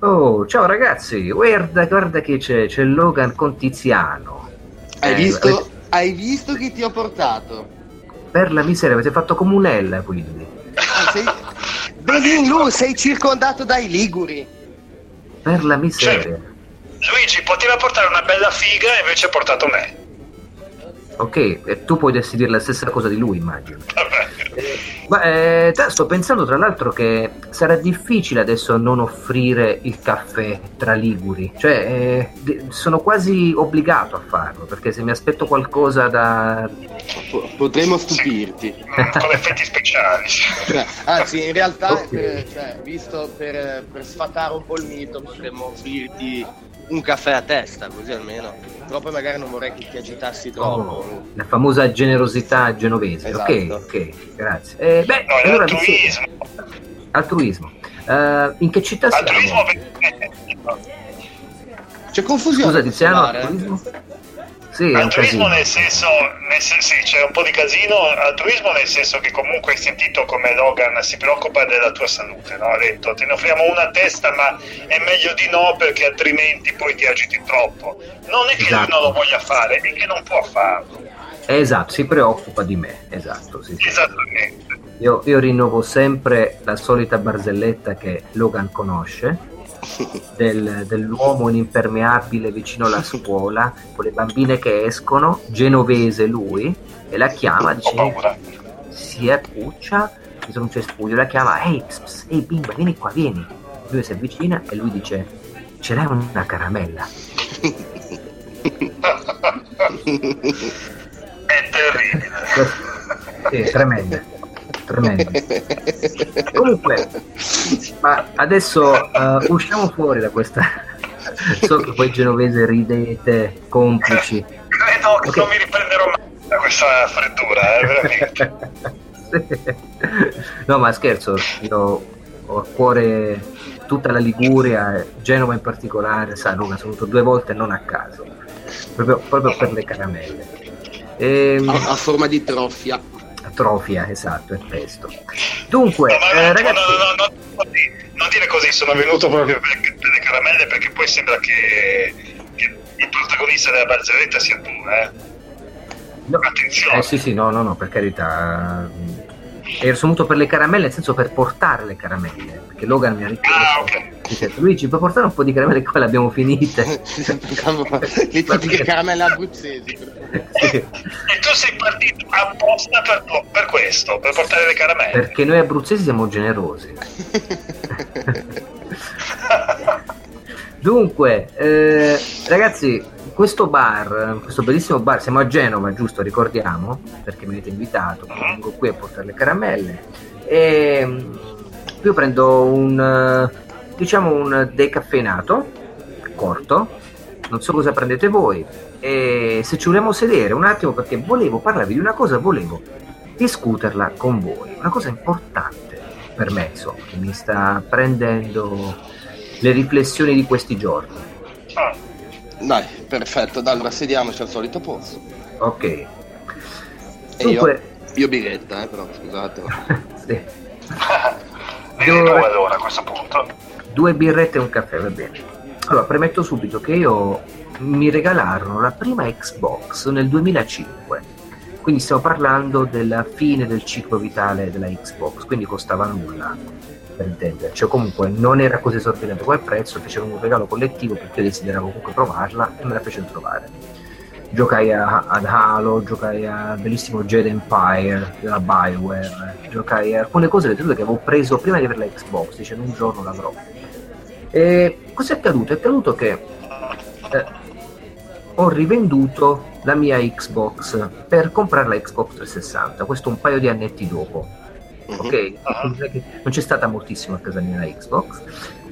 Oh, ciao ragazzi, guarda, guarda che c'è, c'è Logan con Tiziano. Hai Eh, visto? avete- Hai visto che ti ho portato? Per la miseria, avete fatto comunella quindi. Ah, sei... Vedi in lui, sei circondato dai liguri. Per la miseria. Luigi poteva portare una bella figa e invece ha portato me. Ok, e tu puoi dire la stessa cosa di lui, immagino. Vabbè. Ma eh, sto pensando tra l'altro che sarà difficile adesso non offrire il caffè tra liguri. Cioè, eh, sono quasi obbligato a farlo, perché se mi aspetto qualcosa da... Po- potremmo stupirti. Mm, Con effetti speciali. Cioè, anzi, in realtà, Ok. per- cioè, visto per, per sfatare un po' il mito, potremmo offrirti un caffè a testa, così almeno. Però poi magari non vorrei che ti agitassi troppo. Oh, la famosa generosità genovese. Esatto. Ok, ok, grazie. Eh, beh, No, allora, altruismo. Altruismo. Eh, in che città Altruismo siamo? C'è confusione. Scusa, questo Tiziano, eh? altruismo? Sì, Altruismo nel senso, nel sen- sì, c'è un po' di casino, altruismo nel senso che comunque hai sentito come Logan si preoccupa della tua salute, no? Ha detto te ne offriamo una a testa ma è meglio di no perché altrimenti poi ti agiti troppo. Non è che lui Esatto. non lo voglia fare, è che non può farlo. Esatto, si preoccupa di me, esatto. Sì, sì. Esattamente. Io, io rinnovo sempre la solita barzelletta che Logan conosce, del- dell'uomo inimpermeabile vicino alla scuola, con le bambine che escono, genovese lui, e la chiama, dice, si è puccia, ci sono un cespuglio, la chiama, ehi, ps, ps, ehi bimba, vieni qua, vieni. Lui si avvicina e lui dice, ce l'hai una caramella? È terribile. Sì, tremendo, tremendo. Comunque, ma adesso eh, usciamo fuori da questa. So che poi genovese ridete, complici. Credo che Ok. non mi riprenderò mai da questa freddura, eh, veramente. No, ma scherzo, io ho a cuore tutta la Liguria, e Genova in particolare, sai Luca, sono venuto due volte non a caso, proprio, proprio per le caramelle. Ehm, A, a forma di trofia. Trofia, esatto, è pesto. Dunque, No, eh, ragazzi, no, no, non dire così, sono venuto proprio per, per le caramelle perché poi sembra che, che il protagonista della barzelletta sia tu, eh. no, Attenzione. eh, sì, sì, no, no, no, per carità. Ero venuto per le caramelle, nel senso per portare le caramelle, perché Logan mi ha richiesto. Ah, ok. Dice, Luigi, puoi portare un po' di caramelle che poi le abbiamo finite? Le tipiche caramelle abruzzesi. Sì, E tu sei partito apposta per, per questo, per portare le caramelle. perché noi abruzzesi siamo generosi. Dunque, eh, ragazzi, questo bar, questo bellissimo bar, siamo a Genova, giusto? Ricordiamo, perché mi avete invitato, quindi vengo qui a portare le caramelle. E mm, io prendo un, eh, diciamo, un decaffeinato, corto, non so cosa prendete voi, e se ci vogliamo sedere un attimo, perché volevo parlarvi di una cosa, volevo discuterla con voi, una cosa importante per me, insomma, che mi sta prendendo le riflessioni di questi giorni. Ah, Dai, perfetto. Dai, allora sediamoci al solito posto. Ok. E Dunque, io, io biretta, eh, però, scusate. sì, Dove- due allora a questo punto. Due birrette e un caffè, va bene. Allora, premetto subito che io mi regalarono la prima Xbox nel 2005. Quindi stiamo parlando della fine del ciclo vitale della Xbox, quindi costava nulla per intenderci. Cioè, comunque non era così esorbitante quel prezzo, fecero un regalo collettivo perché io desideravo comunque provarla e me la fecero trovare. Giocai a- ad Halo, giocai a bellissimo Jade Empire della Bioware, giocai a alcune cose che avevo preso prima di avere la Xbox, dicendo un giorno l'avrò. E cosa è accaduto? È accaduto che eh, ho rivenduto la mia Xbox per comprare la Xbox 360, questo un paio di annetti dopo. Ok? Ah. Non c'è stata moltissimo a casa mia la Xbox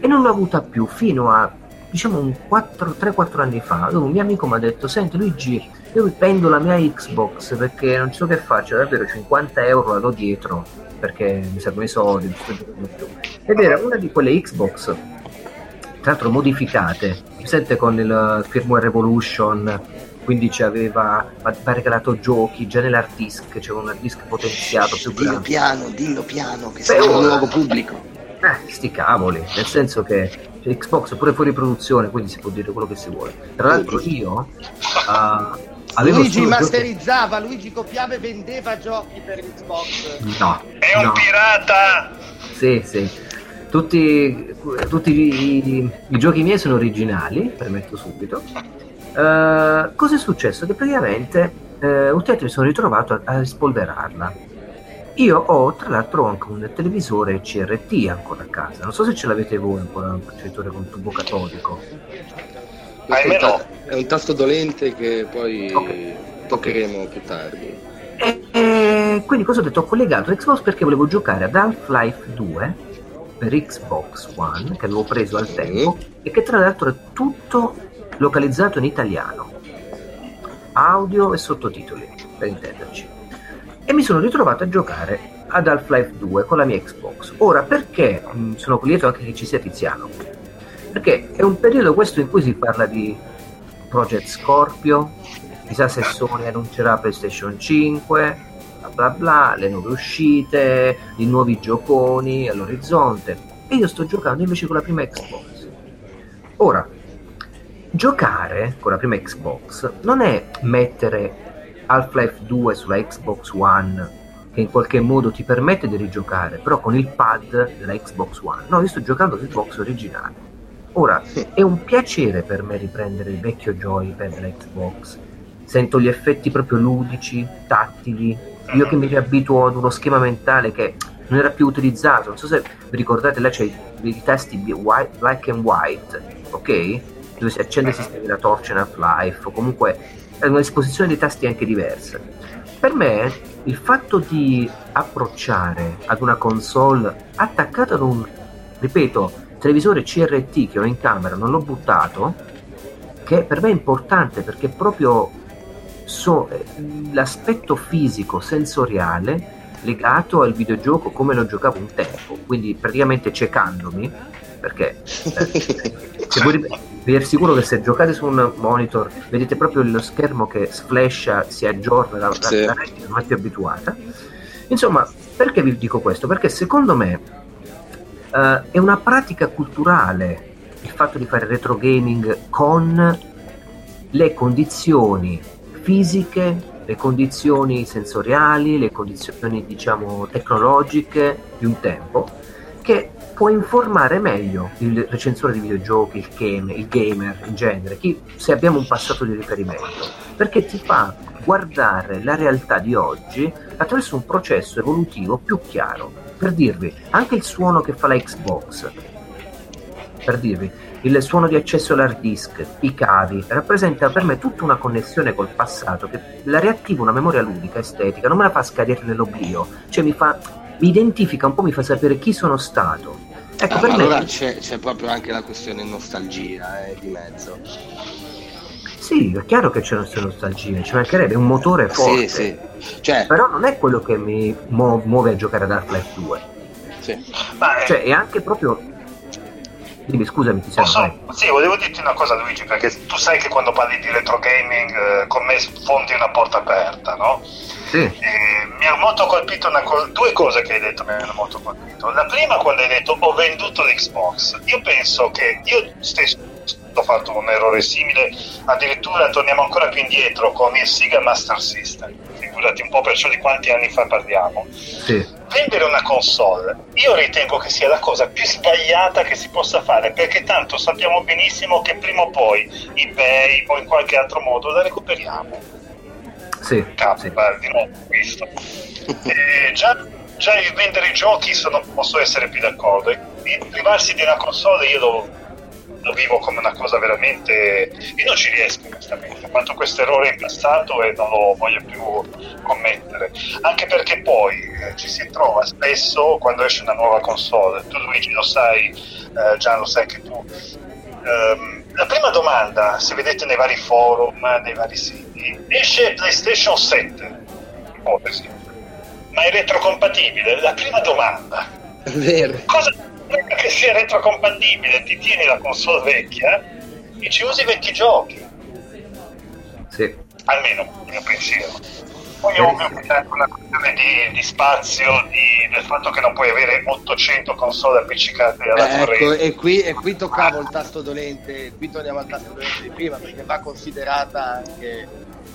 e non l'ho avuta più fino a diciamo un 4 3-4 anni fa dove un mio amico mi ha detto senti Luigi io vi prendo la mia Xbox perché non so che faccio davvero 50 euro la do dietro perché mi servono i soldi ed era una di quelle Xbox tra l'altro modificate presente con il firmware Revolution quindi ci aveva regalato giochi già nell'hard disk c'era un hard disk potenziato più Dillo grande piano, dillo piano, che sei un luogo pubblico. Eh, sti cavoli, nel senso che cioè, Xbox è pure fuori produzione, quindi si può dire quello che si vuole. Tra l'altro io uh, avevo Luigi masterizzava, Luigi copiava e vendeva giochi per Xbox. giochi- No, È un no. pirata! Sì, sì. Tutti, tutti i, i giochi miei sono originali, premetto subito. Eh, cosa è successo? Che praticamente eh, ultimamente mi sono ritrovato a, a rispolverarla. Io ho tra l'altro anche un televisore CRT ancora a casa. Non so se ce l'avete voi ancora un processore con tubo catodico. Ahimè no. È un tasto dolente che poi Ok. toccheremo più tardi. E, e quindi cosa ho detto? Ho collegato Xbox perché volevo giocare ad Half-Life 2 per Xbox One che avevo preso al tempo e che tra l'altro è tutto localizzato in italiano, audio e sottotitoli per intenderci. E mi sono ritrovato a giocare ad Half-Life 2 con la mia Xbox. Ora perché mh, sono lieto anche che ci sia Tiziano? Perché è un periodo questo in cui si parla di Project Scorpio, chissà se Sony annuncerà PlayStation 5, bla bla bla, le nuove uscite, i nuovi gioconi all'orizzonte. E io sto giocando invece con la prima Xbox. Ora, giocare con la prima Xbox non è mettere Half-Life 2 sulla Xbox One che in qualche modo ti permette di rigiocare, però con il pad della Xbox One. No, io sto giocando Xbox originale. Ora, è un piacere per me riprendere il vecchio joypad della Xbox. Sento gli effetti proprio ludici, tattili. Io che mi riabituo ad uno schema mentale che non era più utilizzato. Non so se vi ricordate, là c'è i, i tasti bi- white- black and white, ok? Dove si accende e si spegne la torcia in Half-Life, o comunque è una disposizione dei tasti anche diverse. Per me il fatto di approcciare ad una console attaccata ad un, ripeto, televisore CRT che ho in camera, non l'ho buttato, che per me è importante perché proprio so- eh, l'aspetto fisico, sensoriale legato al videogioco come lo giocavo un tempo, quindi praticamente ciecandomi, perché eh, se voi, vi assicuro che se giocate su un monitor vedete proprio lo schermo che sflasha, si aggiorna, la, la, Sì. la retina non è più abituata. Insomma, perché vi dico questo? Perché secondo me eh, è una pratica culturale il fatto di fare retro gaming con le condizioni fisiche, le condizioni sensoriali, le condizioni diciamo tecnologiche di un tempo che può informare meglio il recensore di videogiochi, il, game, il gamer in genere, chi, se abbiamo un passato di riferimento, perché ti fa guardare la realtà di oggi attraverso un processo evolutivo più chiaro. Per dirvi, anche il suono che fa la Xbox, per dirvi, il suono di accesso all'hard disk, i cavi, rappresenta per me tutta una connessione col passato che la riattiva una memoria ludica, estetica, non me la fa scadere nell'oblio, cioè mi fa, mi identifica un po', mi fa sapere chi sono stato. Ecco, Ah, per allora me, c'è, c'è proprio anche la questione nostalgia eh, di mezzo. sì, è chiaro che c'è una nostalgia, ci mancherebbe un motore forte, Sì, sì. Cioè, però non è quello che mi mu- muove a giocare ad Half-Life 2, sì. Cioè è anche proprio... Dimmi, scusami, ti posso- vai. sì, volevo dirti una cosa Luigi, perché tu sai che quando parli di retro gaming eh, con me sfondi una porta aperta, no? Sì, E mi ha molto colpito una co- due cose che hai detto mi hanno molto colpito. La prima quando hai detto ho venduto l'Xbox. Io penso che io stesso ho fatto un errore simile, addirittura torniamo ancora più indietro con il Sega Master System. Figurati un po' perciò di quanti anni fa parliamo. sì, Vendere una console io ritengo che sia la cosa più sbagliata che si possa fare perché tanto sappiamo benissimo che prima o poi eBay o in qualche altro modo la recuperiamo sì, capo, sì. di nuovo visto. Eh, già, già il vendere i giochi sono, posso essere più d'accordo. Il privarsi di una console io lo, lo vivo come una cosa veramente. Io non ci riesco onestamente. Ho fatto questo errore in passato e non lo voglio più commettere. Anche perché poi eh, ci si trova spesso quando esce una nuova console. Tu Luigi lo sai, eh, Gian lo sai che tu. Ehm, la prima domanda, se vedete nei vari forum, nei vari siti, esce PlayStation 7, ipotesi, ma è retrocompatibile? La prima domanda, È vero. cosa che sia retrocompatibile? Ti tieni la console vecchia e ci usi vecchi giochi, sì. almeno il mio pensiero. poi è ovvio che c'è anche una questione di, di spazio, di, del fatto che non puoi avere 800 console appiccicate alla Eh, ecco, corrente. e qui, e qui toccavo il tasto dolente, qui torniamo al tasto dolente di prima perché va considerata anche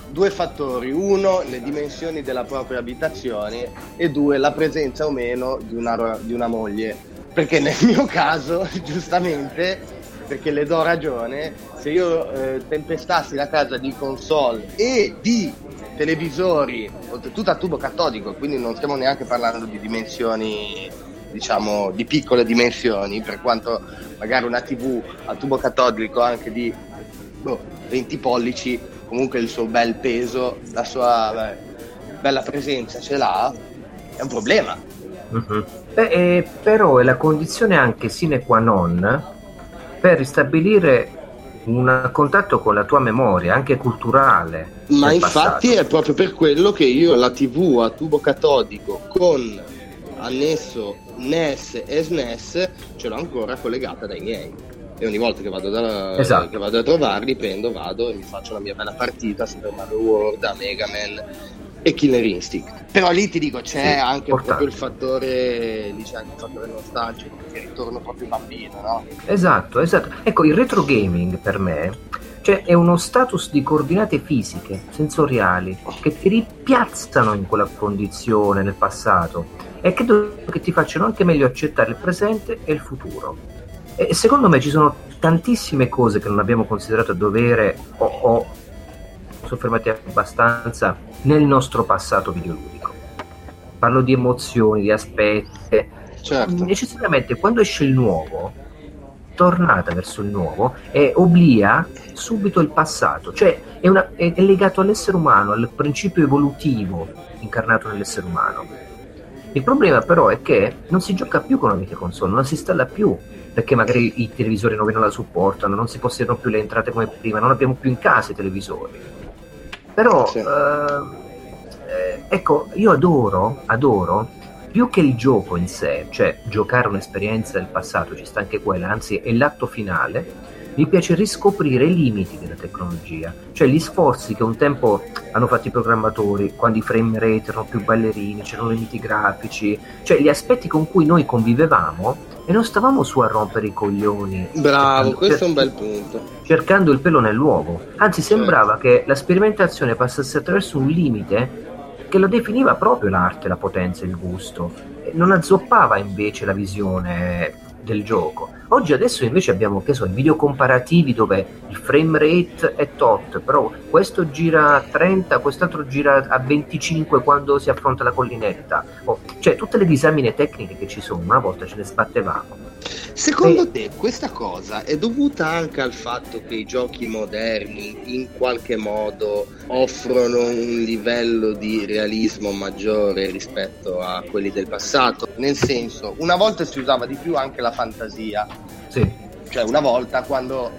due fattori, uno le dimensioni della propria abitazione e due la presenza o meno di una, di una moglie, perché nel mio caso giustamente, perché le do ragione, se io eh, tempestassi la casa di console e di televisori, oltretutto a tubo catodico, quindi non stiamo neanche parlando di dimensioni diciamo di piccole dimensioni, per quanto magari una TV a tubo catodico anche di boh, 20 pollici, comunque il suo bel peso, la sua beh, bella presenza ce l'ha, è un problema. Mhm. Beh, eh, però è la condizione anche sine qua non per ristabilire un contatto con la tua memoria, anche culturale. Ma infatti passato. è proprio per quello che io la TV a tubo catodico con annesso NES e SNES ce l'ho ancora collegata dai miei. E ogni volta che vado, da, Esatto. che vado a trovarli, prendo, vado e mi faccio la mia bella partita Super Mario World, a Mega Man e Killer Instinct. Però lì ti dico c'è Sì, anche proprio il fattore, lì c'è anche il fattore nostalgico, che ritorno proprio bambino, no? Esatto, esatto. Ecco, il retro gaming per me cioè, è uno status di coordinate fisiche, sensoriali, che ti ripiazzano in quella condizione nel passato e credo che ti facciano anche meglio accettare il presente e il futuro. E secondo me ci sono tantissime cose che non abbiamo considerato a dovere o, o soffermati abbastanza nel nostro passato videoludico. Parlo di emozioni, di aspetti, Certo. necessariamente quando esce il nuovo, tornata verso il nuovo, e oblia subito il passato, cioè è, una- è- è legato all'essere umano, al principio evolutivo incarnato nell'essere umano. Il problema però è che non si gioca più con la vecchia console, non si installa più, perché magari i televisori nuovi non la supportano, non si possiedono più le entrate come prima, non abbiamo più in casa i televisori. Però, Sì. eh, eh, ecco, io adoro, adoro più che il gioco in sé, cioè giocare un'esperienza del passato, ci sta anche quella, anzi è l'atto finale, mi piace riscoprire i limiti della tecnologia, cioè gli sforzi che un tempo hanno fatto i programmatori, quando i frame rate erano più ballerini, c'erano limiti grafici, cioè gli aspetti con cui noi convivevamo e non stavamo su a rompere i coglioni. Bravo, questo è un bel punto. cercando il pelo nell'uovo. Anzi, sembrava che la sperimentazione passasse attraverso un limite che lo definiva proprio l'arte, la potenza, il gusto. Non azzoppava invece la visione del gioco. Oggi adesso invece abbiamo, che so, i video comparativi dove il frame rate è tot, però questo gira a 30, quest'altro gira a 25 quando si affronta la collinetta. Oh, cioè, tutte le disamine tecniche che ci sono, una volta ce ne sbattevamo. Secondo te questa cosa è dovuta anche al fatto che i giochi moderni in qualche modo offrono un livello di realismo maggiore rispetto a quelli del passato? Nel senso, una volta si usava di più anche la fantasia, Sì, cioè una volta quando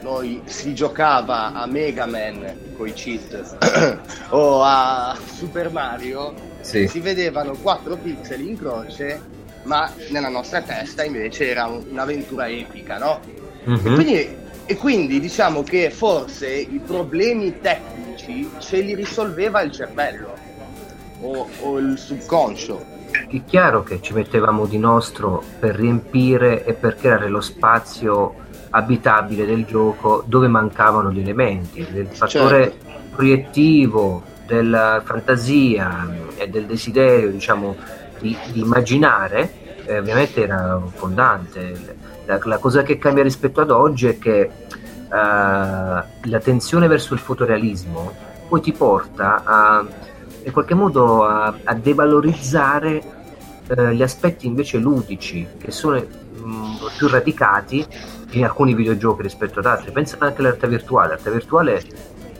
noi si giocava a Mega Man con i cheat o a Super Mario sì. si vedevano 4 pixel in croce ma nella nostra testa invece era un- un'avventura epica no? Mhm. quindi, e quindi diciamo che forse i problemi tecnici ce li risolveva il cervello o, o il subconscio È chiaro che ci mettevamo di nostro per riempire e per creare lo spazio abitabile del gioco dove mancavano gli elementi, del fattore proiettivo, della fantasia e del desiderio, diciamo, di, di immaginare, eh, ovviamente era fondante. La, la cosa che cambia rispetto ad oggi è che eh, la tensione verso il fotorealismo poi ti porta a in qualche modo a, a devalorizzare eh, gli aspetti invece ludici che sono mh, più radicati in alcuni videogiochi rispetto ad altri. Pensa anche all'arte virtuale. L'arte virtuale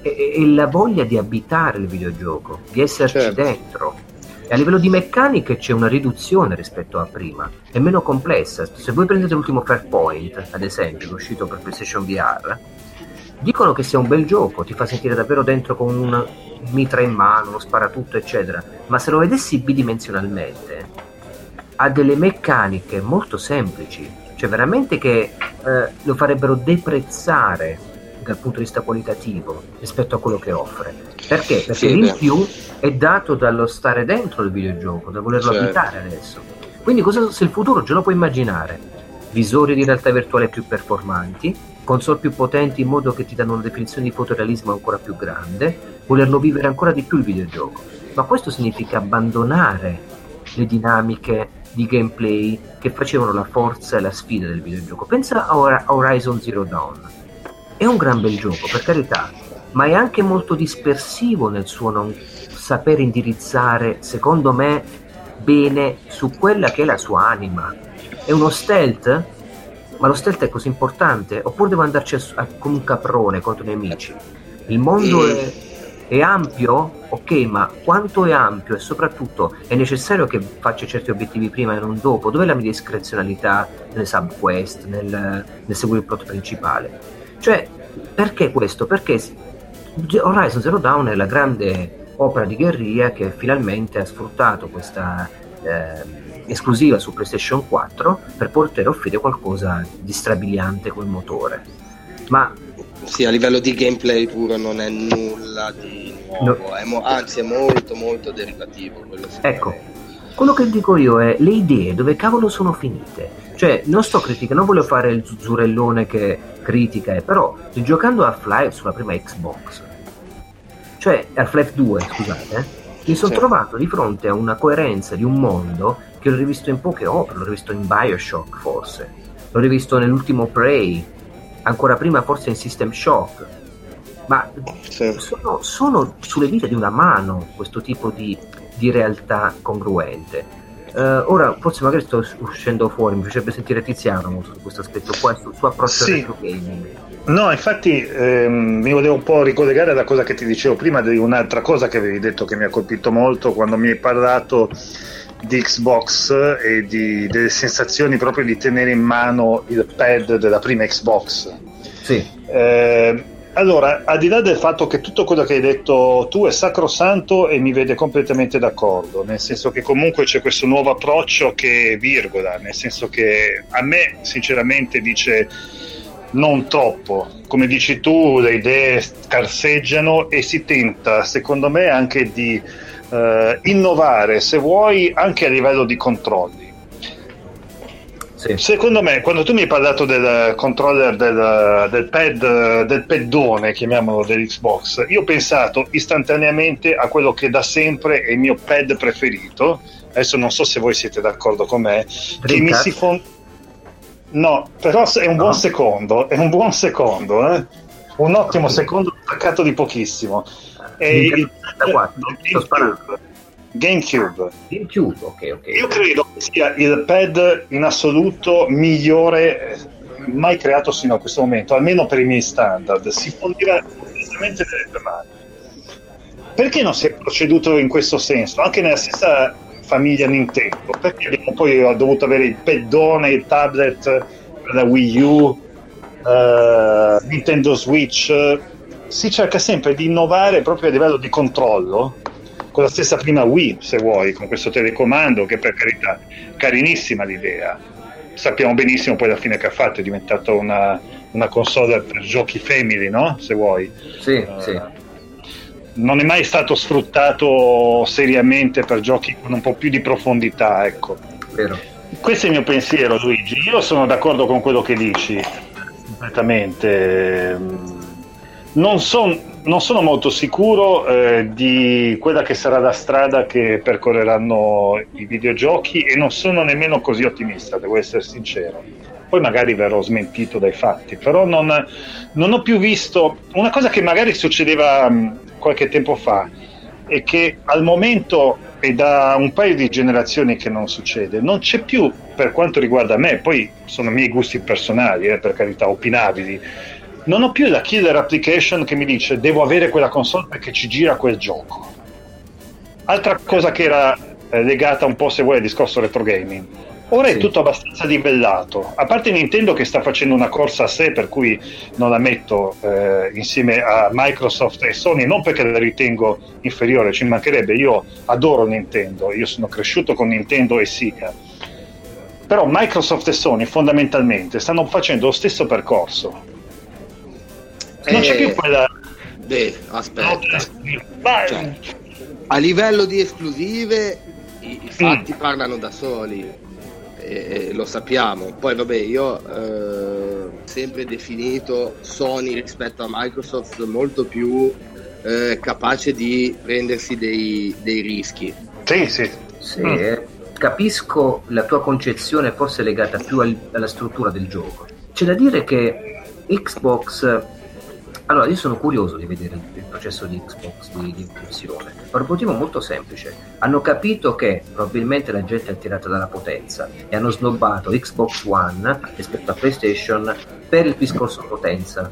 è, è- è la voglia di abitare il videogioco, di esserci Certo. dentro. E a livello di meccaniche c'è una riduzione rispetto a prima, è meno complessa. Se voi prendete l'ultimo Fairpoint, ad esempio, che è uscito per PlayStation VR, dicono che sia un bel gioco, ti fa sentire davvero dentro con un mitra in mano, uno sparatutto, eccetera. Ma se lo vedessi bidimensionalmente, ha delle meccaniche molto semplici, cioè veramente che eh, lo farebbero deprezzare dal punto di vista qualitativo rispetto a quello che offre. Perché? Perché Sì, l'in beh. più è dato dallo stare dentro il videogioco, da volerlo Certo. abitare adesso. Quindi cosa, se il futuro già lo puoi immaginare? Visori di realtà virtuale più performanti, console più potenti in modo che ti danno una definizione di fotorealismo ancora più grande, volerlo vivere ancora di più il videogioco. Ma questo significa abbandonare le dinamiche di gameplay che facevano la forza e la sfida del videogioco. Pensa a Horizon Zero Dawn. È un gran bel gioco, per carità, ma è anche molto dispersivo nel suo non saper indirizzare, secondo me, bene su quella che è la sua anima. È uno stealth? Ma lo stealth è così importante? Oppure devo andarci a- a- come un caprone contro i nemici? Il mondo è, è ampio? Ok, ma quanto è ampio e soprattutto è necessario che faccia certi obiettivi prima e non dopo? Dov'è la mia discrezionalità nelle subquest, nel, nel seguire il plot principale? Cioè, perché questo? Perché Horizon Zero Dawn è la grande opera di guerriglia che finalmente ha sfruttato questa eh, esclusiva su PlayStation 4 per poter offrire qualcosa di strabiliante col motore. Ma Sì, a livello di gameplay puro non è nulla di nuovo, è mo- anzi è molto molto derivativo. quello. Ecco, quello che dico io è le idee dove cavolo sono finite. Cioè, non sto criticando, non voglio fare il zuzzurellone che critica, eh, però giocando a Half-Life sulla prima Xbox, cioè Half-Life 2, scusate, eh, mi sono Sì. trovato di fronte a una coerenza di un mondo che l'ho rivisto in poche opere, l'ho rivisto in Bioshock forse, l'ho rivisto nell'ultimo Prey, ancora prima forse in System Shock, ma Sì. sono, sono sulle dita di una mano questo tipo di, di realtà congruente. Eh, ora, forse magari sto uscendo fuori, mi piacerebbe sentire Tiziano su questo aspetto qua, sul suo approccio Sì. retro gaming. No, infatti ehm, mi volevo un po' ricollegare alla cosa che ti dicevo prima di un'altra cosa che avevi detto che mi ha colpito molto quando mi hai parlato di Xbox e di- delle sensazioni proprio di tenere in mano il pad della prima Xbox. Sì, Eh, allora, al di là del fatto che tutto quello che hai detto tu è sacrosanto e mi vede completamente d'accordo, nel senso che comunque c'è questo nuovo approccio che virgola, nel senso che a me sinceramente dice non troppo, come dici tu le idee scarseggiano e si tenta secondo me anche di eh, innovare se vuoi anche a livello di controlli. Sì, Secondo me, quando tu mi hai parlato del controller del, del pad, del paddone, chiamiamolo dell'Xbox, io ho pensato istantaneamente a quello che da sempre è il mio pad preferito. Adesso non so se voi siete d'accordo con me. Che mi si fon- No, però è un buon No. secondo, è un buon secondo, eh? un ottimo secondo staccato di pochissimo. È il 64, sto sparando. GameCube. GameCube, ok, ok. Io credo che sia il pad in assoluto migliore mai creato sino a questo momento, almeno per i miei standard. Si fondirà completamente nelle tue mani. Perché non si è proceduto in questo senso? Anche nella stessa famiglia Nintendo. Perché abbiamo poi dovuto avere il paddone, il tablet per la Wii U, eh, Nintendo Switch. Si cerca sempre di innovare proprio a livello di controllo con la stessa prima Wii, se vuoi, con questo telecomando, che per carità, carinissima l'idea. Sappiamo benissimo poi alla fine che ha fatto, è diventata una, una console per giochi family, no? Se vuoi. Sì, Eh, sì. Non è mai stato sfruttato seriamente per giochi con un po' più di profondità, ecco. Vero. Questo è il mio pensiero, Luigi. Io sono d'accordo con quello che dici, completamente. Non, son- non sono molto sicuro eh, di quella che sarà la strada che percorreranno i videogiochi e non sono nemmeno così ottimista, devo essere sincero. Poi magari verrò smentito dai fatti, però non, non ho più visto una cosa che magari succedeva mh, qualche tempo fa e che al momento è da un paio di generazioni che non succede. Non c'è più, per quanto riguarda me, poi sono miei gusti personali, eh, per carità, opinabili. Non ho più la killer application che mi dice devo avere quella console perché ci gira quel gioco. Altra cosa che era eh, legata un po' se vuoi al discorso retro gaming. Ora Sì. è tutto abbastanza livellato, a parte Nintendo che sta facendo una corsa a sé, per cui non la metto eh, insieme a Microsoft e Sony, non perché la ritengo inferiore, ci mancherebbe, io adoro Nintendo, io sono cresciuto con Nintendo e Sega. Però Microsoft e Sony fondamentalmente stanno facendo lo stesso percorso. Non c'è più quella... Beh, aspetta. Cioè, a livello di esclusive i, i fatti mm. parlano da soli, e, lo sappiamo. Poi vabbè, io eh, sempre definito Sony rispetto a Microsoft molto più eh, capace di prendersi dei, dei rischi. Sì, sì. sì mm. Eh, capisco la tua concezione forse legata più al, alla struttura del gioco. C'è da dire che Xbox allora, io sono curioso di vedere il, processo di Xbox di, di funzione, per un motivo molto semplice. Hanno capito che probabilmente la gente è attirata dalla potenza e hanno snobbato Xbox One rispetto a PlayStation per il discorso potenza.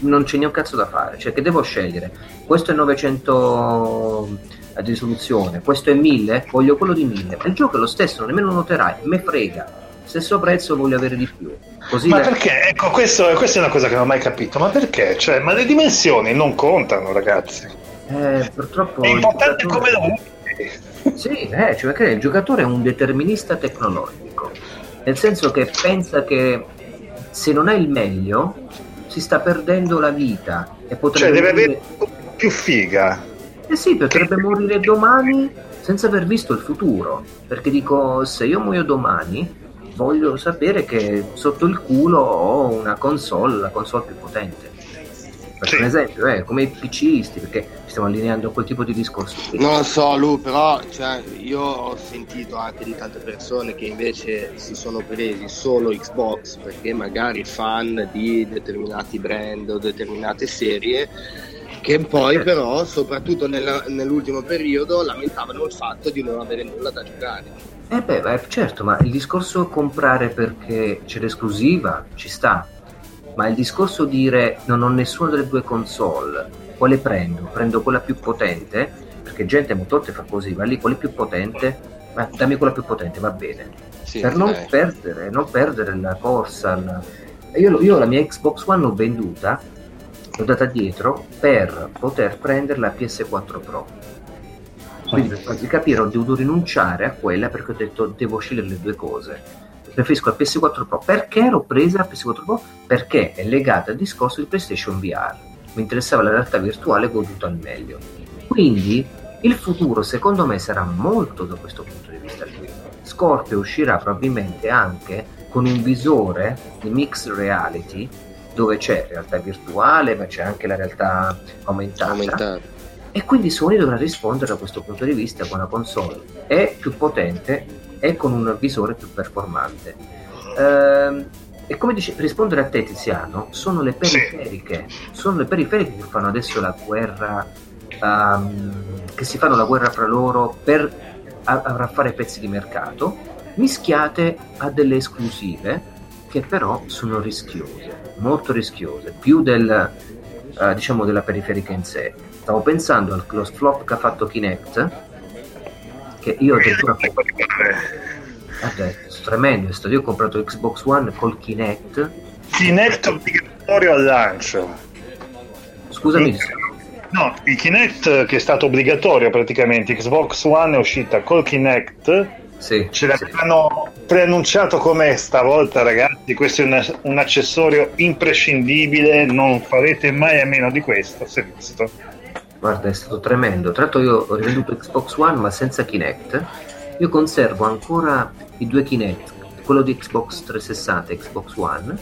Non c'è niente cazzo da fare, cioè che devo scegliere. Questo è 900 di risoluzione, questo è 1000, voglio quello di 1000. Il gioco è lo stesso, nemmeno lo noterai, me frega stesso prezzo voglio avere di più. Così ma la... perché? Ecco, questo, questa è una cosa che non ho mai capito. Ma perché? Cioè, ma le dimensioni non contano, ragazzi. Eh, purtroppo. È importante giocatore... come lo Sì, eh, cioè perché il giocatore è un determinista tecnologico. Nel senso che pensa che se non è il meglio, si sta perdendo la vita. E potrebbe cioè, deve avere più figa. Eh sì, potrebbe morire domani senza aver visto il futuro. Perché dico, se io muoio domani, voglio sapere che sotto il culo ho una console, la console più potente. Per sì. un esempio, eh, come i PCisti, perché ci stiamo allineando a quel tipo di discorso. Non lo so, Lu, però cioè, io ho sentito anche di tante persone che invece si sono presi solo Xbox perché magari fan di determinati brand o determinate serie che poi certo. però, soprattutto nella, nell'ultimo periodo, lamentavano il fatto di non avere nulla da giocare. Eh beh, beh, certo, ma il discorso comprare perché c'è l'esclusiva ci sta, ma il discorso dire non ho nessuna delle due console, quale prendo? Prendo quella più potente, perché gente motorte fa così, va lì, quella più potente, ma dammi quella più potente, va bene. Sì, per non perdere, non perdere la corsa. La... Io, io la mia Xbox One l'ho venduta, l'ho data dietro per poter prendere la PS4 Pro quindi per farvi capire ho dovuto rinunciare a quella perché ho detto devo scegliere le due cose. Preferisco la PS4 Pro. Perché ero presa la PS4 Pro? Perché è legata al discorso di PlayStation VR. Mi interessava la realtà virtuale goduta al meglio. Quindi il futuro secondo me sarà molto da questo punto di vista qui. Scorpio uscirà probabilmente anche con un visore di mixed reality dove c'è realtà virtuale ma c'è anche la realtà aumentata. aumentata e quindi Sony dovrà rispondere da questo punto di vista con una console è più potente e con un visore più performante. Ehm, e come dice, rispondere a te Tiziano, sono le periferiche, sono le periferiche che fanno adesso la guerra, um, che si fanno la guerra fra loro per raffare pezzi di mercato, mischiate a delle esclusive che però sono rischiose, molto rischiose, più del, uh, diciamo della periferica in sé. Stavo pensando al close flop che ha fatto Kinect, che io addirittura... Vabbè, tremendo, è stato. io ho comprato Xbox One col Kinect. Kinect obbligatorio al lancio. Scusami. No, il Kinect che è stato obbligatorio praticamente, Xbox One è uscita col Kinect. Sì, ce l'hanno sì. preannunciato come stavolta ragazzi, questo è un, un accessorio imprescindibile, non farete mai a meno di questo, è visto. Guarda, è stato tremendo. Tra l'altro io ho rivenduto Xbox One ma senza Kinect. Io conservo ancora i due Kinect, quello di Xbox 360 e Xbox One,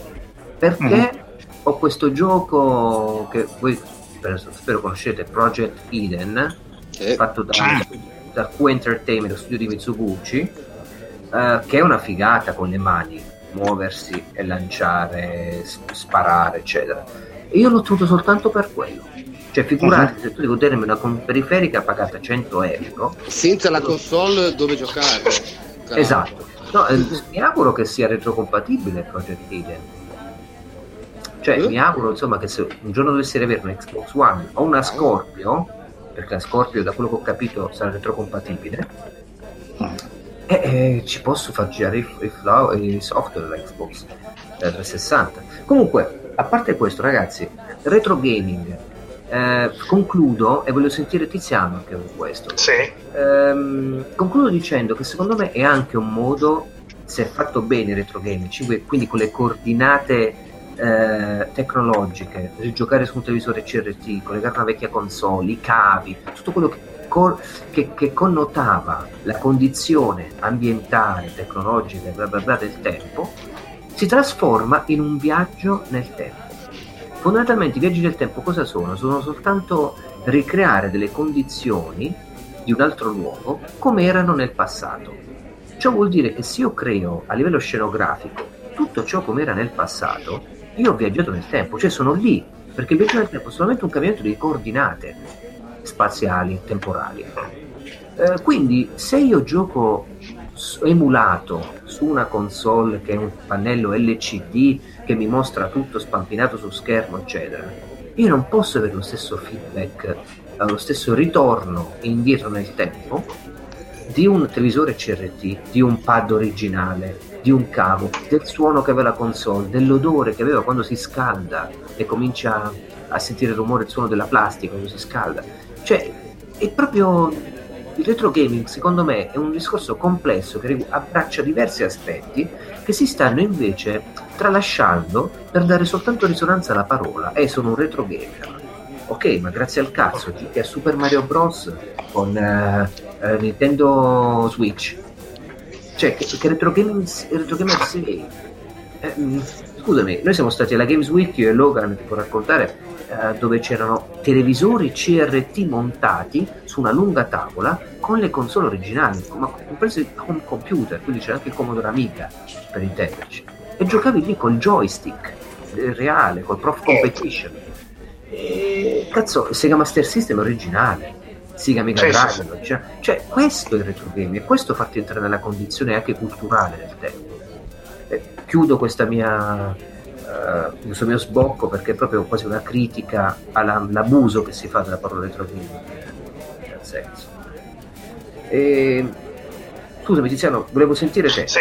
perché mm. ho questo gioco che voi spero conoscete, Project Eden, sì. fatto da, da Q Entertainment, lo studio di Mitsuguchi, eh, che è una figata con le mani, muoversi e lanciare, sparare, eccetera. E io l'ho ottenuto soltanto per quello cioè, figurati uh-huh. se tu devi godermi una periferica pagata 100 euro. Senza la console dove giocare. Caramba. Esatto. No, eh, mi auguro che sia retrocompatibile Project Eden. Cioè, uh-huh. mi auguro insomma che se un giorno dovessi avere un Xbox One o una Scorpio, perché la Scorpio da quello che ho capito sarà retrocompatibile, uh-huh. e, eh, ci posso far girare il, il, il software della Xbox 360. Comunque, a parte questo, ragazzi, retro gaming eh, concludo e voglio sentire Tiziano anche con questo. Sì. Ehm, concludo dicendo che secondo me è anche un modo, se è fatto bene il retro gaming, quindi con le coordinate eh, tecnologiche, giocare su un televisore CRT, collegare una vecchia console, i cavi, tutto quello che, che, che connotava la condizione ambientale, tecnologica, bla bla bla del tempo, si trasforma in un viaggio nel tempo. Fondamentalmente i viaggi del tempo cosa sono? Sono soltanto ricreare delle condizioni di un altro luogo come erano nel passato. Ciò vuol dire che se io creo a livello scenografico tutto ciò come era nel passato, io ho viaggiato nel tempo, cioè sono lì, perché il viaggio nel tempo è solamente un cambiamento di coordinate spaziali, temporali. Eh, quindi se io gioco emulato su una console che è un pannello LCD che mi mostra tutto spampinato su schermo, eccetera, io non posso avere lo stesso feedback, eh, lo stesso ritorno indietro nel tempo di un televisore CRT, di un pad originale, di un cavo, del suono che aveva la console, dell'odore che aveva quando si scalda e comincia a sentire il rumore, il suono della plastica quando si scalda. Cioè, è proprio il retro gaming, secondo me, è un discorso complesso che abbraccia diversi aspetti che si stanno invece tralasciando per dare soltanto risonanza alla parola. Eh, sono un retro gamer. Ok, ma grazie al cazzo, giochi a Super Mario Bros. con uh, uh, Nintendo Switch. Cioè, che, che retro, gaming, retro gamer sei? Eh, mm, scusami, noi siamo stati alla Games Week, io e Logan, ti può raccontare, eh, dove c'erano televisori CRT montati su una lunga tavola con le console originali, ma compresi un computer, quindi c'era anche il Commodore Amiga per intenderci. E giocavi lì col joystick eh, reale, col Prof Competition. E, cazzo, Sega Master System originale. Sega Mega Drive, cioè, cioè, questo è il retro game e questo farti entrare nella condizione anche culturale del tempo. E chiudo questa mia uh, questo mio sbocco perché è proprio quasi una critica all'abuso che si fa della parola retrogaming nel senso e... scusami Tiziano volevo sentire te sì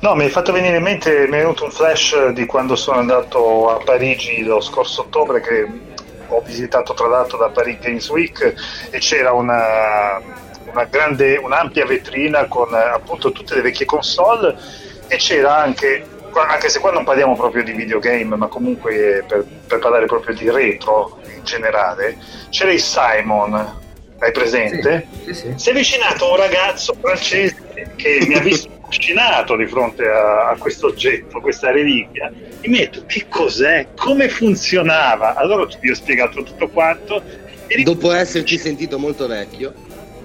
No, mi hai fatto venire in mente, mi è venuto un flash di quando sono andato a Parigi lo scorso ottobre che ho visitato tra l'altro da Paris Games Week e c'era una, una grande, un'ampia vetrina con appunto tutte le vecchie console e c'era anche anche se qua non parliamo proprio di videogame, ma comunque per, per parlare proprio di retro in generale, c'era il Simon, hai presente? Sì, sì, sì. Si è avvicinato un ragazzo francese che mi ha visto affascinato di fronte a, a questo oggetto, questa reliquia. E mi ha detto che cos'è, come funzionava. Allora ti ho spiegato tutto quanto. Dopo esserci sentito molto vecchio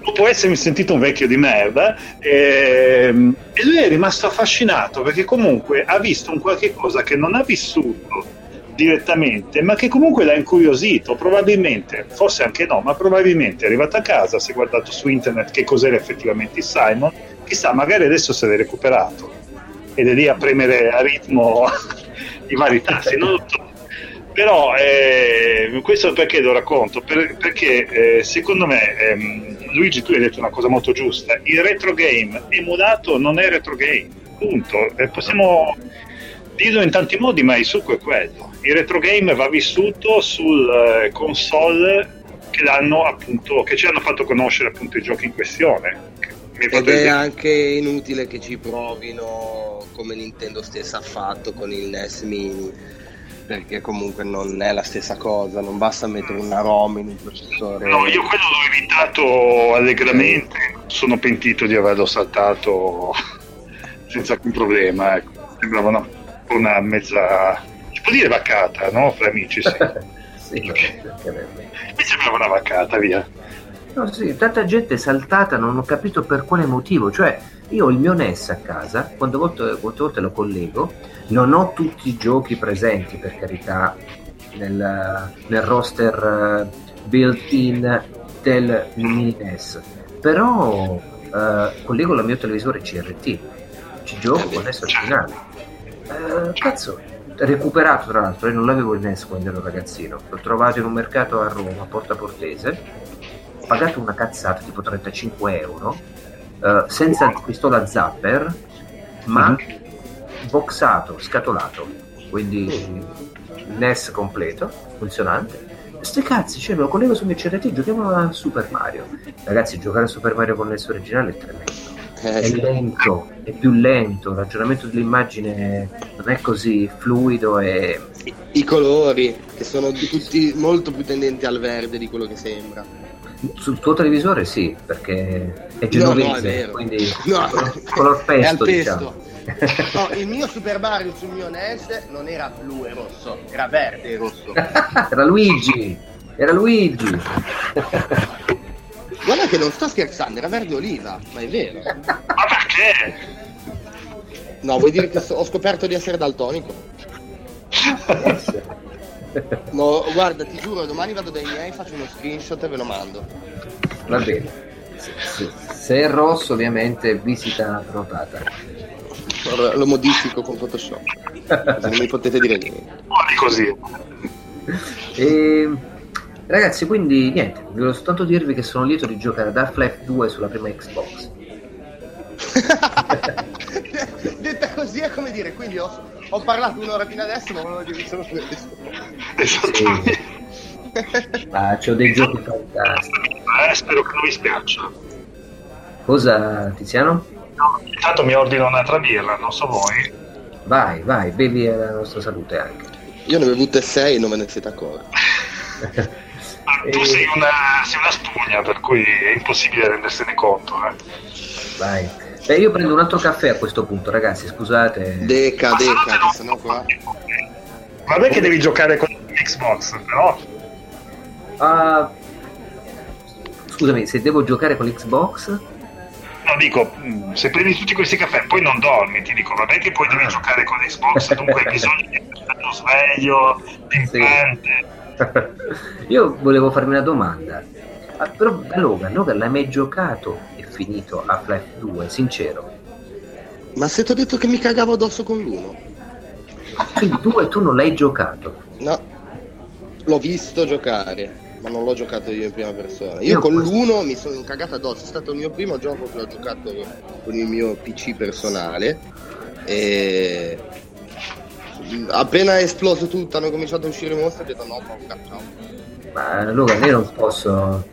dopo essermi sentito un vecchio di merda ehm, e lui è rimasto affascinato perché comunque ha visto un qualche cosa che non ha vissuto direttamente ma che comunque l'ha incuriosito probabilmente, forse anche no ma probabilmente è arrivato a casa si è guardato su internet che cos'era effettivamente il Simon chissà magari adesso se l'è recuperato ed è lì a premere a ritmo i vari tassi non lo so però eh, questo perché lo racconto? Per, perché eh, secondo me ehm, Luigi, tu hai detto una cosa molto giusta. Il retro game emulato non è retro game, punto. Eh, possiamo dirlo in tanti modi, ma il succo è quello. Il retro game va vissuto sul eh, console che, appunto, che ci hanno fatto conoscere appunto i giochi in questione. Ed è anche inutile che ci provino come Nintendo stessa ha fatto con il NES Mini perché comunque non è la stessa cosa, non basta mettere una ROM in un processore. No, io quello l'ho evitato allegramente, sono pentito di averlo saltato senza alcun problema, ecco. sembrava una, una mezza, si può dire vaccata, no? Fra amici, sì. sì Mi sembrava una vaccata, via. No, sì, tanta gente è saltata, non ho capito per quale motivo, cioè io ho il mio NES a casa, quando volte, quante volte lo collego, non ho tutti i giochi presenti per carità nel, nel roster uh, built-in del mini NES, però uh, collego il mio televisore CRT, ci gioco con NES originale. Uh, cazzo, recuperato tra l'altro, io non l'avevo il NES quando ero ragazzino, l'ho trovato in un mercato a Roma, a Porta Portese, ho pagato una cazzata tipo 35 euro, senza pistola zapper, ma mm-hmm boxato, scatolato, quindi NES completo, funzionante. Ste cazzi, cioè me lo collego su mio CRT, giochiamo a Super Mario. Ragazzi, giocare a Super Mario con NES originale è tremendo. Eh, è lento, è più lento, il ragionamento dell'immagine non è così fluido e... I, I colori, che sono tutti molto più tendenti al verde di quello che sembra. Sul tuo televisore sì, perché è genovese, no, no, quindi no, color pesto, diciamo. No, il mio Super Mario sul mio NES non era blu e rosso, era verde e rosso. era Luigi, era Luigi. Guarda che non sto scherzando, era verde oliva, ma è vero. Ma perché? No, vuoi dire che so- ho scoperto di essere daltonico? no, guarda, ti giuro, domani vado dai miei, faccio uno screenshot e ve lo mando. Va bene. Se, se è rosso, ovviamente visita prenotata. Lo modifico con Photoshop. non mi potete dire niente. Buoni così. E, ragazzi, quindi niente, volevo soltanto dirvi che sono lieto di giocare ad Half-Life 2 sulla prima Xbox. Detta così è come dire, quindi ho, ho parlato un'ora fino adesso, ma volevo dire solo questo. Esattamente. Sì. Ah, c'ho dei giochi fantastici. Eh, spero che non vi spiaccia. Cosa, Tiziano? No, intanto mi ordino un'altra birra, non so voi. Vai, vai, bevi la nostra salute anche. Io ne ho bevute 6 e non me ne siete accorti. Tu sei una, sei una spugna, per cui è impossibile rendersene conto. Eh. Vai. Beh, io prendo un altro caffè a questo punto, ragazzi, scusate. Deca, deca, che sennò qua... Vabbè che devi giocare con Xbox, però... Uh, scusami, se devo giocare con l'Xbox... No, dico, mm, se prendi tutti questi caffè poi non dormi, ti dico, vabbè che poi devi giocare con Xbox, dunque hai bisogno di uno sveglio, pimpante. Io volevo farmi una domanda. Ah, però Logan, Logan l'hai mai giocato e finito a Flight 2, sincero? Ma se ti ho detto che mi cagavo addosso con l'uno? Tu e tu non l'hai giocato? No, l'ho visto giocare, ma non l'ho giocato io in prima persona. Io, io con questo... l'uno mi sono incagato addosso, è stato il mio primo gioco che ho giocato con il mio PC personale e appena è esploso tutto, hanno cominciato a uscire mostri, ho detto no, ciao. Ma Logan, io non posso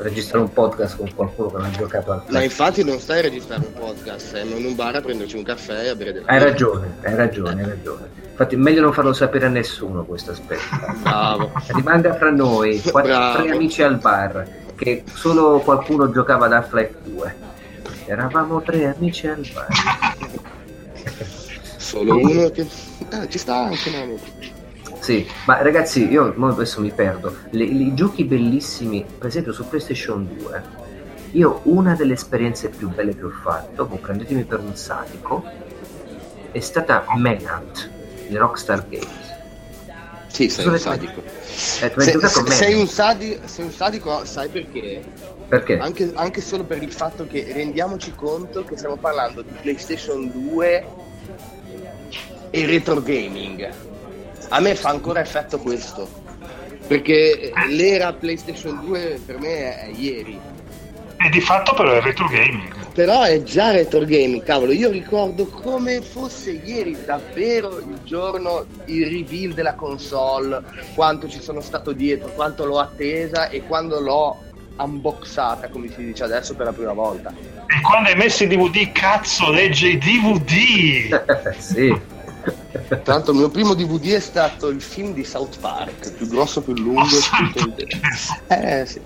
registrare un podcast con qualcuno che non ha giocato al Ma infatti non stai a registrare un podcast, siamo in un bar a prenderci un caffè e a bere del Hai ragione, hai ragione, hai ragione. Infatti è meglio non farlo sapere a nessuno questo aspetto. Bravo. Rimanga fra noi, quattro, tre amici al bar, che solo qualcuno giocava ad Half-Life 2. Eravamo tre amici al bar. solo uno che... Ah, ci sta anche amico. Sì, ma ragazzi, io adesso mi perdo. Le, I giochi bellissimi, per esempio su PlayStation 2, io una delle esperienze più belle che ho fatto, prendetemi per un sadico, è stata Manhunt di Rockstar Games. Sì, sei un sadico. Eh, sei, sei, un sadi- sei, un sadico, sai perché? Perché? Anche, anche solo per il fatto che rendiamoci conto che stiamo parlando di PlayStation 2 e retro gaming a me fa ancora effetto questo. Perché l'era PlayStation 2 per me è ieri. E di fatto però è retro gaming. Però è già retro gaming, cavolo. Io ricordo come fosse ieri davvero il giorno, il reveal della console, quanto ci sono stato dietro, quanto l'ho attesa e quando l'ho unboxata, come si dice adesso, per la prima volta. E quando hai messo i DVD, cazzo, legge i DVD! sì. Tra l'altro il mio primo DVD è stato il film di South Park, più grosso, più lungo. Oh, più eh sì.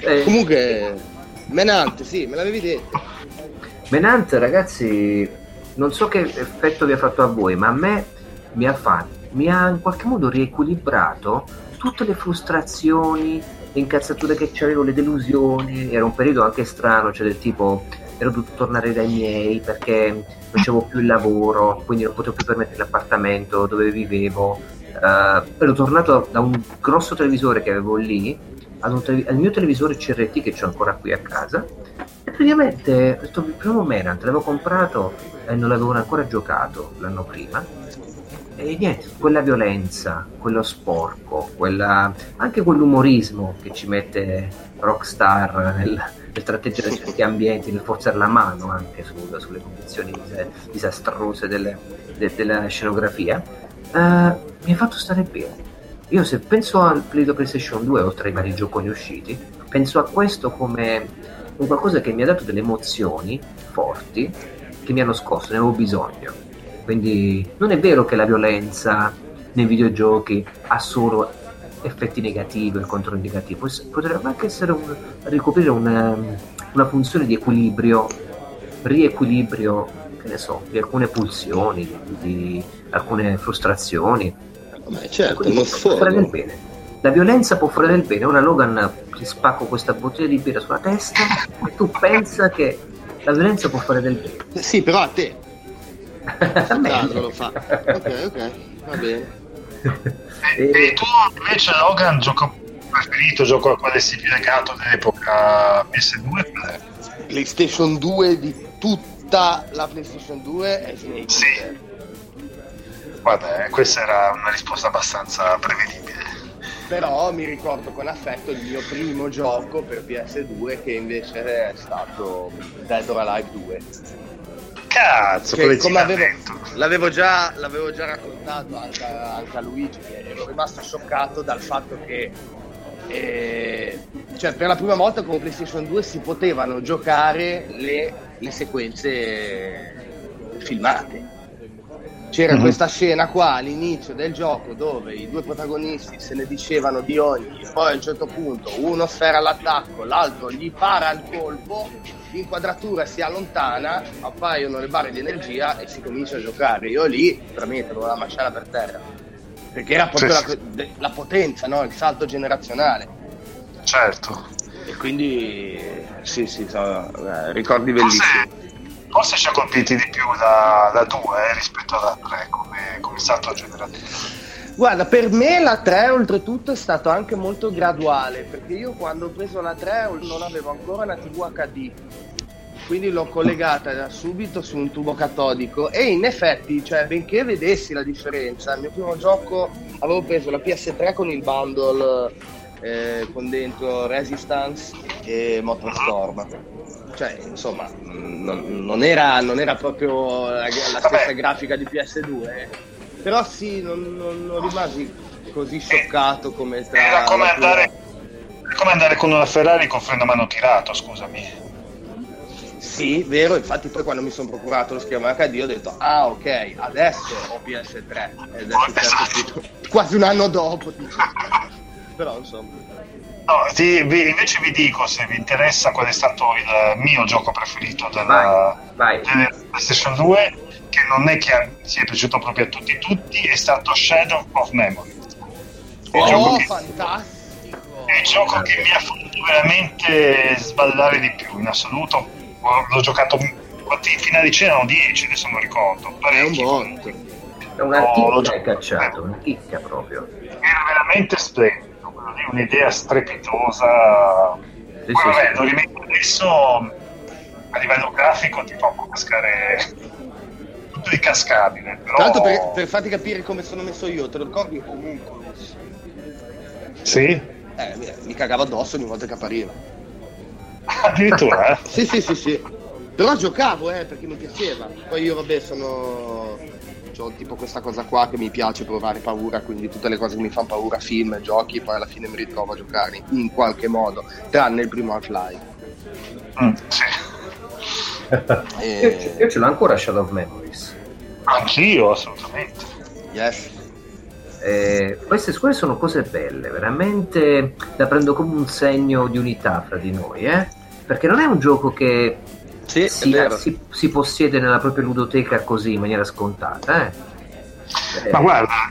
Eh. Comunque, Menante, sì, me l'avevi detto. Menante, ragazzi, non so che effetto vi ha fatto a voi, ma a me mi ha fatto, mi ha in qualche modo riequilibrato tutte le frustrazioni, le incazzature che c'avevo, le delusioni. Era un periodo anche strano, cioè del tipo ero dovuto tornare dai miei perché facevo più il lavoro, quindi non potevo più permettere l'appartamento dove vivevo. Uh, ero tornato da un grosso televisore che avevo lì tele- al mio televisore CRT che ho ancora qui a casa e praticamente questo primo Menant l'avevo comprato e non l'avevo ancora giocato l'anno prima e niente, quella violenza, quello sporco, quella, anche quell'umorismo che ci mette Rockstar nel, nel tratteggiare certi ambienti, nel forzare la mano anche su, sulle condizioni disastrose delle, de, della scenografia, uh, mi ha fatto stare bene. Io se penso al Play PlayStation 2, oltre ai vari gioconi usciti, penso a questo come un qualcosa che mi ha dato delle emozioni forti che mi hanno scosso, ne avevo bisogno. Quindi non è vero che la violenza nei videogiochi ha solo effetti negativi o controindicativi, potrebbe anche essere un, ricoprire una, una funzione di equilibrio, riequilibrio, che ne so, di alcune pulsioni, di, di alcune frustrazioni. Ma certo, non può fare del bene. La violenza può fare del bene. Ora Logan ti spacco questa bottiglia di birra sulla testa e tu pensa che la violenza può fare del bene. Sì, però a te. a me lo fa. Ok, ok, va bene. E, e tu invece Logan, gioco preferito, gioco a quale sei più legato dell'epoca PS2? PlayStation 2 di tutta la PlayStation 2 è Snake. Sì. Guarda, eh, questa era una risposta abbastanza prevedibile. Però mi ricordo con affetto il mio primo gioco per PS2 che invece è stato Dead or Alive 2 Cazzo, che, come avevo, l'avevo, già, l'avevo già raccontato anche, anche, a Luigi, che rimasto scioccato dal fatto che eh, cioè per la prima volta con PlayStation 2 si potevano giocare le, le sequenze filmate. C'era mm-hmm. questa scena qua all'inizio del gioco dove i due protagonisti se ne dicevano di ogni, poi a un certo punto uno sfera l'attacco, l'altro gli para il colpo l'inquadratura si allontana, appaiono le barre di energia e si comincia a giocare. Io lì veramente avevo la mascella per terra, perché era proprio sì, la, la, potenza, no? il salto generazionale. Certo. E quindi sì, sì, so, eh, ricordi bellissimi. Forse, forse ci ha colpiti di più da, da due eh, rispetto alla tre come, come salto generativo. Guarda, per me la 3 oltretutto è stato anche molto graduale, perché io quando ho preso la 3 non avevo ancora una TV HD, quindi l'ho collegata subito su un tubo catodico e in effetti, cioè, benché vedessi la differenza, il mio primo gioco avevo preso la PS3 con il bundle eh, con dentro Resistance e Motorstorm. Cioè, insomma, non, non, era, non era, proprio la, la stessa grafica di PS2 però sì, non, non, rimasi così scioccato come tra... Era come andare, come andare con una Ferrari con freno a mano tirato, scusami. Sì, vero, infatti poi quando mi sono procurato lo schermo HD ho detto ah ok, adesso ho PS3 ed è successo quasi un anno dopo. Però insomma. No, ti, vi, invece vi dico se vi interessa qual è stato il mio gioco preferito della, vai, vai. della PlayStation 2 che non è che sia piaciuto proprio a tutti tutti, è stato Shadow of Memory. Il oh, che, fantastico! È il gioco che mi ha fatto veramente sballare di più in assoluto. L'ho giocato quanti finali c'erano 10, adesso non ricordo. Parecchi. È un botto. È una no, chicca cacciato, una chicca proprio. Era veramente splendido, un'idea strepitosa. Sì, Poi, sì, vabbè, sì. lo rimetto adesso a livello grafico ti fa un po' cascare tutto di cascabile. Però... L'altro, per, per, farti capire come sono messo io, te lo ricordi comunque? Sì? Eh, mi cagava addosso ogni volta che appariva. Addirittura? eh? sì, sì, sì, sì. Però giocavo, eh, perché mi piaceva. Poi io, vabbè, sono... Ho tipo questa cosa qua che mi piace provare paura, quindi tutte le cose che mi fanno paura, film, giochi, poi alla fine mi ritrovo a giocare in qualche modo, tranne il primo Half-Life. Mm, sì. e... io, io ce l'ho ancora Shadow of Memories. Anch'io, assolutamente. Yes. Eh, queste scuole sono cose belle, veramente la prendo come un segno di unità fra di noi, eh? perché non è un gioco che sì, si, si, si, possiede nella propria ludoteca così in maniera scontata. Eh? Ma guarda,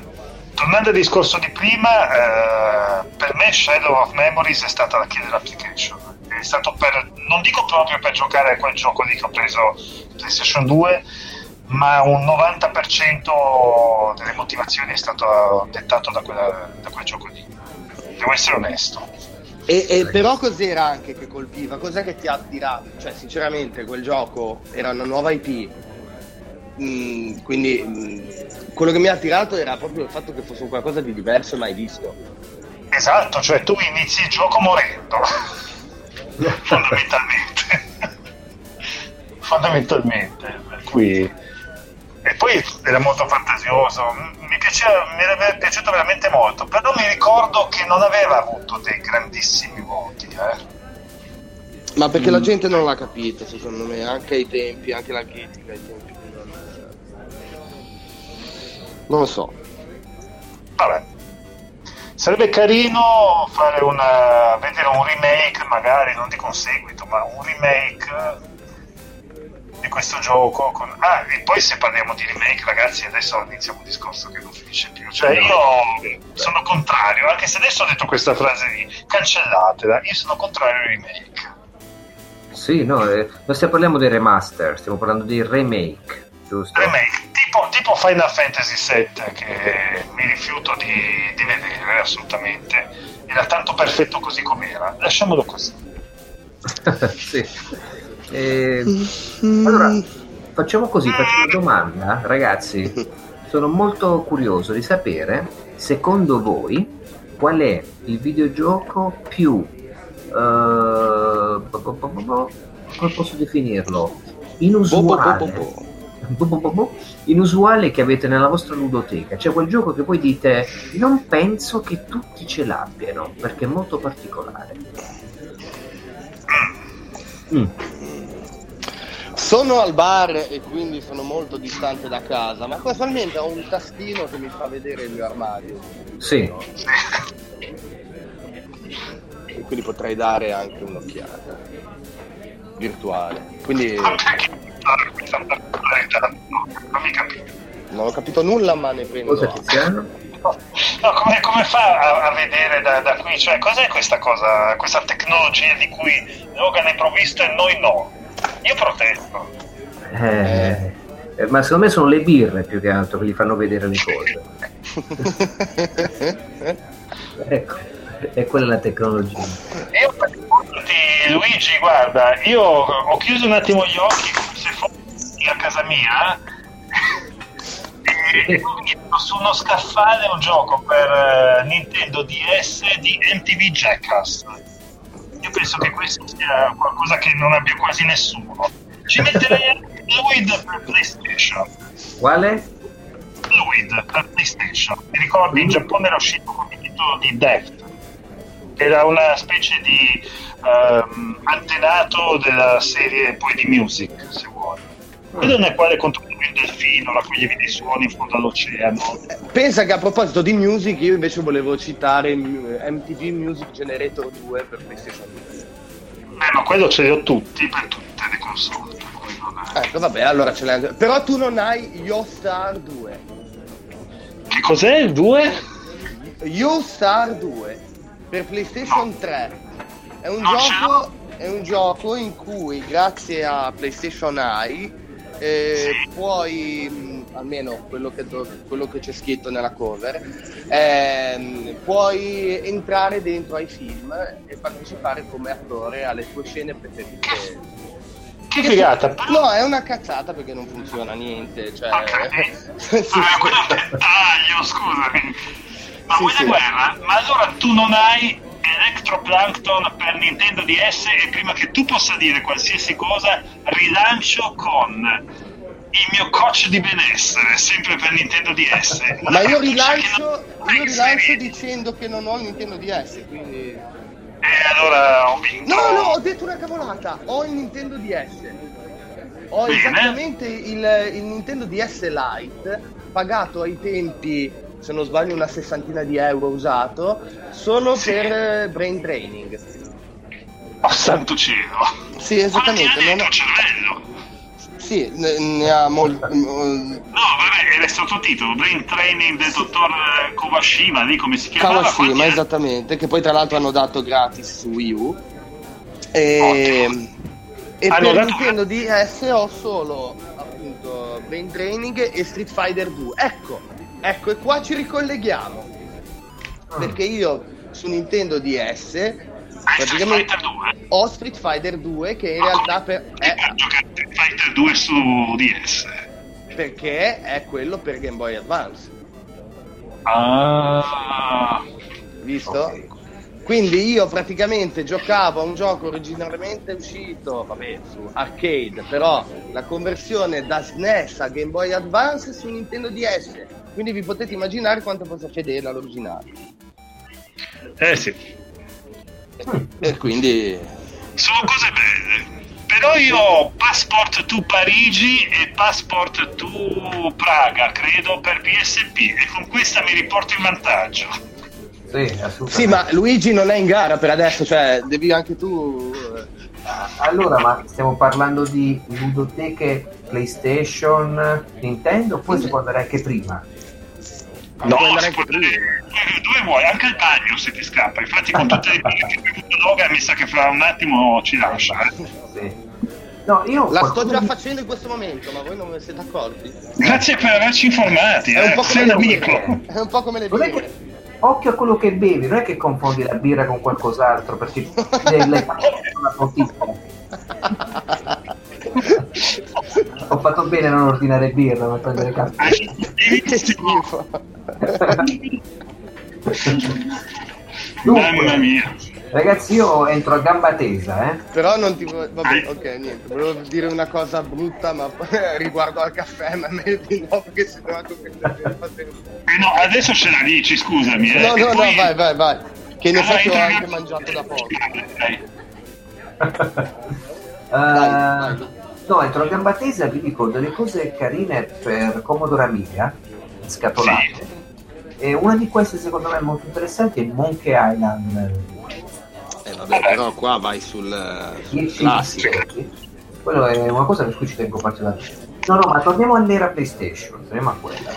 tornando al discorso di prima, eh, per me Shadow of Memories è stata la killer application è stato per, non dico proprio per giocare a quel gioco lì che ho preso PlayStation 2, ma un 90% delle motivazioni è stato dettato da, quella, da quel gioco lì. Devo essere onesto. E, e, però cos'era anche che colpiva? Cos'è che ti ha attirato? Cioè, sinceramente, quel gioco era una nuova IP. Mm, quindi mm, quello che mi ha attirato era proprio il fatto che fosse un qualcosa di diverso mai visto. Esatto, cioè tu inizi il gioco morendo fondamentalmente fondamentalmente per cui e poi era molto fantasioso mi, piaceva, mi era piaciuto veramente molto però mi ricordo che non aveva avuto dei grandissimi voti eh. Ma perché mm. la gente non l'ha capito, secondo me, anche ai tempi, anche la critica ai tempi. Non lo so. Vabbè. Sarebbe carino fare una, vedere un remake, magari, non dico un seguito, ma un remake di questo gioco. Con... Ah, e poi se parliamo di remake, ragazzi, adesso iniziamo un discorso che non finisce più. Cioè, io sono contrario, anche se adesso ho detto questa frase lì, cancellatela, io sono contrario ai remake. Sì, no, eh, non stiamo parlando di remaster, stiamo parlando di remake, giusto? Remake, tipo, tipo Final Fantasy VII, che mi rifiuto di, di vedere assolutamente. Era tanto perfetto così com'era. Lasciamolo così. sì. Eh, allora, facciamo così, faccio una domanda, ragazzi. Sono molto curioso di sapere, secondo voi, qual è il videogioco più... Uh, come posso definirlo? Inusuale. Inusuale che avete nella vostra ludoteca. C'è quel gioco che voi dite, non penso che tutti ce l'abbiano, perché è molto particolare. Mm. Sono al bar e quindi sono molto distante da casa, ma casualmente ho un tastino che mi fa vedere il mio armadio. Sì. E quindi potrei dare anche un'occhiata virtuale. Quindi non ho capito nulla, ma ne prendo. Cosa Tiziano? No, come, come, fa a, a vedere da, da, qui? Cioè, cos'è questa cosa, questa tecnologia di cui Logan è provvisto e noi no? Io protesto. Eh, eh, ma secondo me sono le birre più che altro che gli fanno vedere le cose. ecco, è quella la tecnologia. Io Luigi, guarda, io ho chiuso un attimo gli occhi come se fossi a casa mia e ho visto su uno scaffale un gioco per uh, Nintendo DS di MTV Jackass io penso che questo sia qualcosa che non abbia quasi nessuno. Ci metterei anche Fluid per PlayStation. Quale? Fluid per PlayStation. Ti ricordi in Giappone era uscito con il titolo di Deft. Era una specie di um, antenato della serie poi di Music, se vuoi. Quello nel quale controllavi il delfino, raccoglievi dei suoni in fondo all'oceano. Pensa che a proposito di music, io invece volevo citare MTV Music Generator 2 per PlayStation 2. Eh, ma quello ce li ho tutti per tutte le console. Ecco, vabbè, allora ce l'hai anche. Però tu non hai Yo Star 2. Che cos'è il 2? Yo Star 2 per PlayStation no. 3. È un, gioco, è un gioco in cui, grazie a PlayStation Eye, eh, puoi, mh, almeno quello che, quello che, c'è scritto nella cover, eh, puoi entrare dentro ai film e partecipare come attore alle tue scene preferite. Che figata! No, è una cazzata perché non funziona niente. Cioè... Okay. sì, ah, quello dettaglio, scusami. Ma sì, vuoi sì. guerra? Ma allora tu non hai Electroplankton per Nintendo DS e prima che tu possa dire qualsiasi cosa rilancio con il mio coach di benessere sempre per Nintendo DS ma io rilancio, io rilancio dicendo che non ho il Nintendo DS quindi eh allora ho vinto. No no ho detto una cavolata. Ho il Nintendo DS ho Bene. esattamente il, il Nintendo DS Lite pagato ai tempi se non sbaglio una sessantina di euro usato, solo sì. per eh, brain training. Oh santo cielo! Sì, esattamente. Non cervello! Sì, ne, ne ha molto. no, vabbè, è il sottotitolo Brain Training del dottor Kawashima, lì come si chiama? Kawashima, esattamente, che poi tra l'altro hanno dato gratis su Wii U. E, e per Nintendo DS ho solo appunto Brain Training e Street Fighter 2. Ecco, Ecco, e qua ci ricolleghiamo. Ah. Perché io su Nintendo DS praticamente ho Street Fighter 2 che in ah, realtà per, è giocare Street Fighter 2 su DS perché è quello per Game Boy Advance. Ah, visto? Okay. Quindi io praticamente giocavo a un gioco originariamente uscito, vabbè, su arcade, però la conversione da SNES a Game Boy Advance su Nintendo DS quindi vi potete immaginare quanto fosse fedele all'originale. Eh sì. E quindi sono cose belle. Però io ho Passport to Parigi e Passport to Praga, credo, per PSP e con questa mi riporto in vantaggio. Sì, sì, ma Luigi non è in gara per adesso, cioè devi anche tu... Eh. Allora, ma stiamo parlando di ludoteche PlayStation, Nintendo, poi si può andare anche prima. No, andare anche prima. Dove vuoi? Anche al bagno se ti scappa. Infatti con tutte le cose che hai Logan mi sa che fra un attimo ci lascia. Eh. Sì. No, io La sto già facendo in questo momento, ma voi non ve ne siete accorti? Grazie per averci informati. È un, po come le è un po' come le birre. Occhio a quello che bevi, non è che confondi la birra con qualcos'altro, perché l'hai una bottiglia. Ho fatto bene a non ordinare birra, ma prendere caffè. che schifo. Mamma mia. Ragazzi, io entro a gamba tesa, eh. Però non ti volevo. Vabbè, ok, niente. Volevo dire una cosa brutta, ma riguardo al caffè, ma meglio di no, perché se no tu eh No, adesso ce la dici, scusami. Eh, no, no, poi... no, vai, vai, vai. Che in effetti ho anche mangiato da poco. uh, dai, No, entro a gamba tesa vi dico delle cose carine per Commodore Amiga, scatolate. Sì. E una di queste secondo me molto interessante è Monkey Island eh vabbè, però qua vai sul, sul sì, classico. Sì, Quello è una cosa per cui ci tengo particolarmente. No, no, ma torniamo all'era PlayStation, torniamo a quella.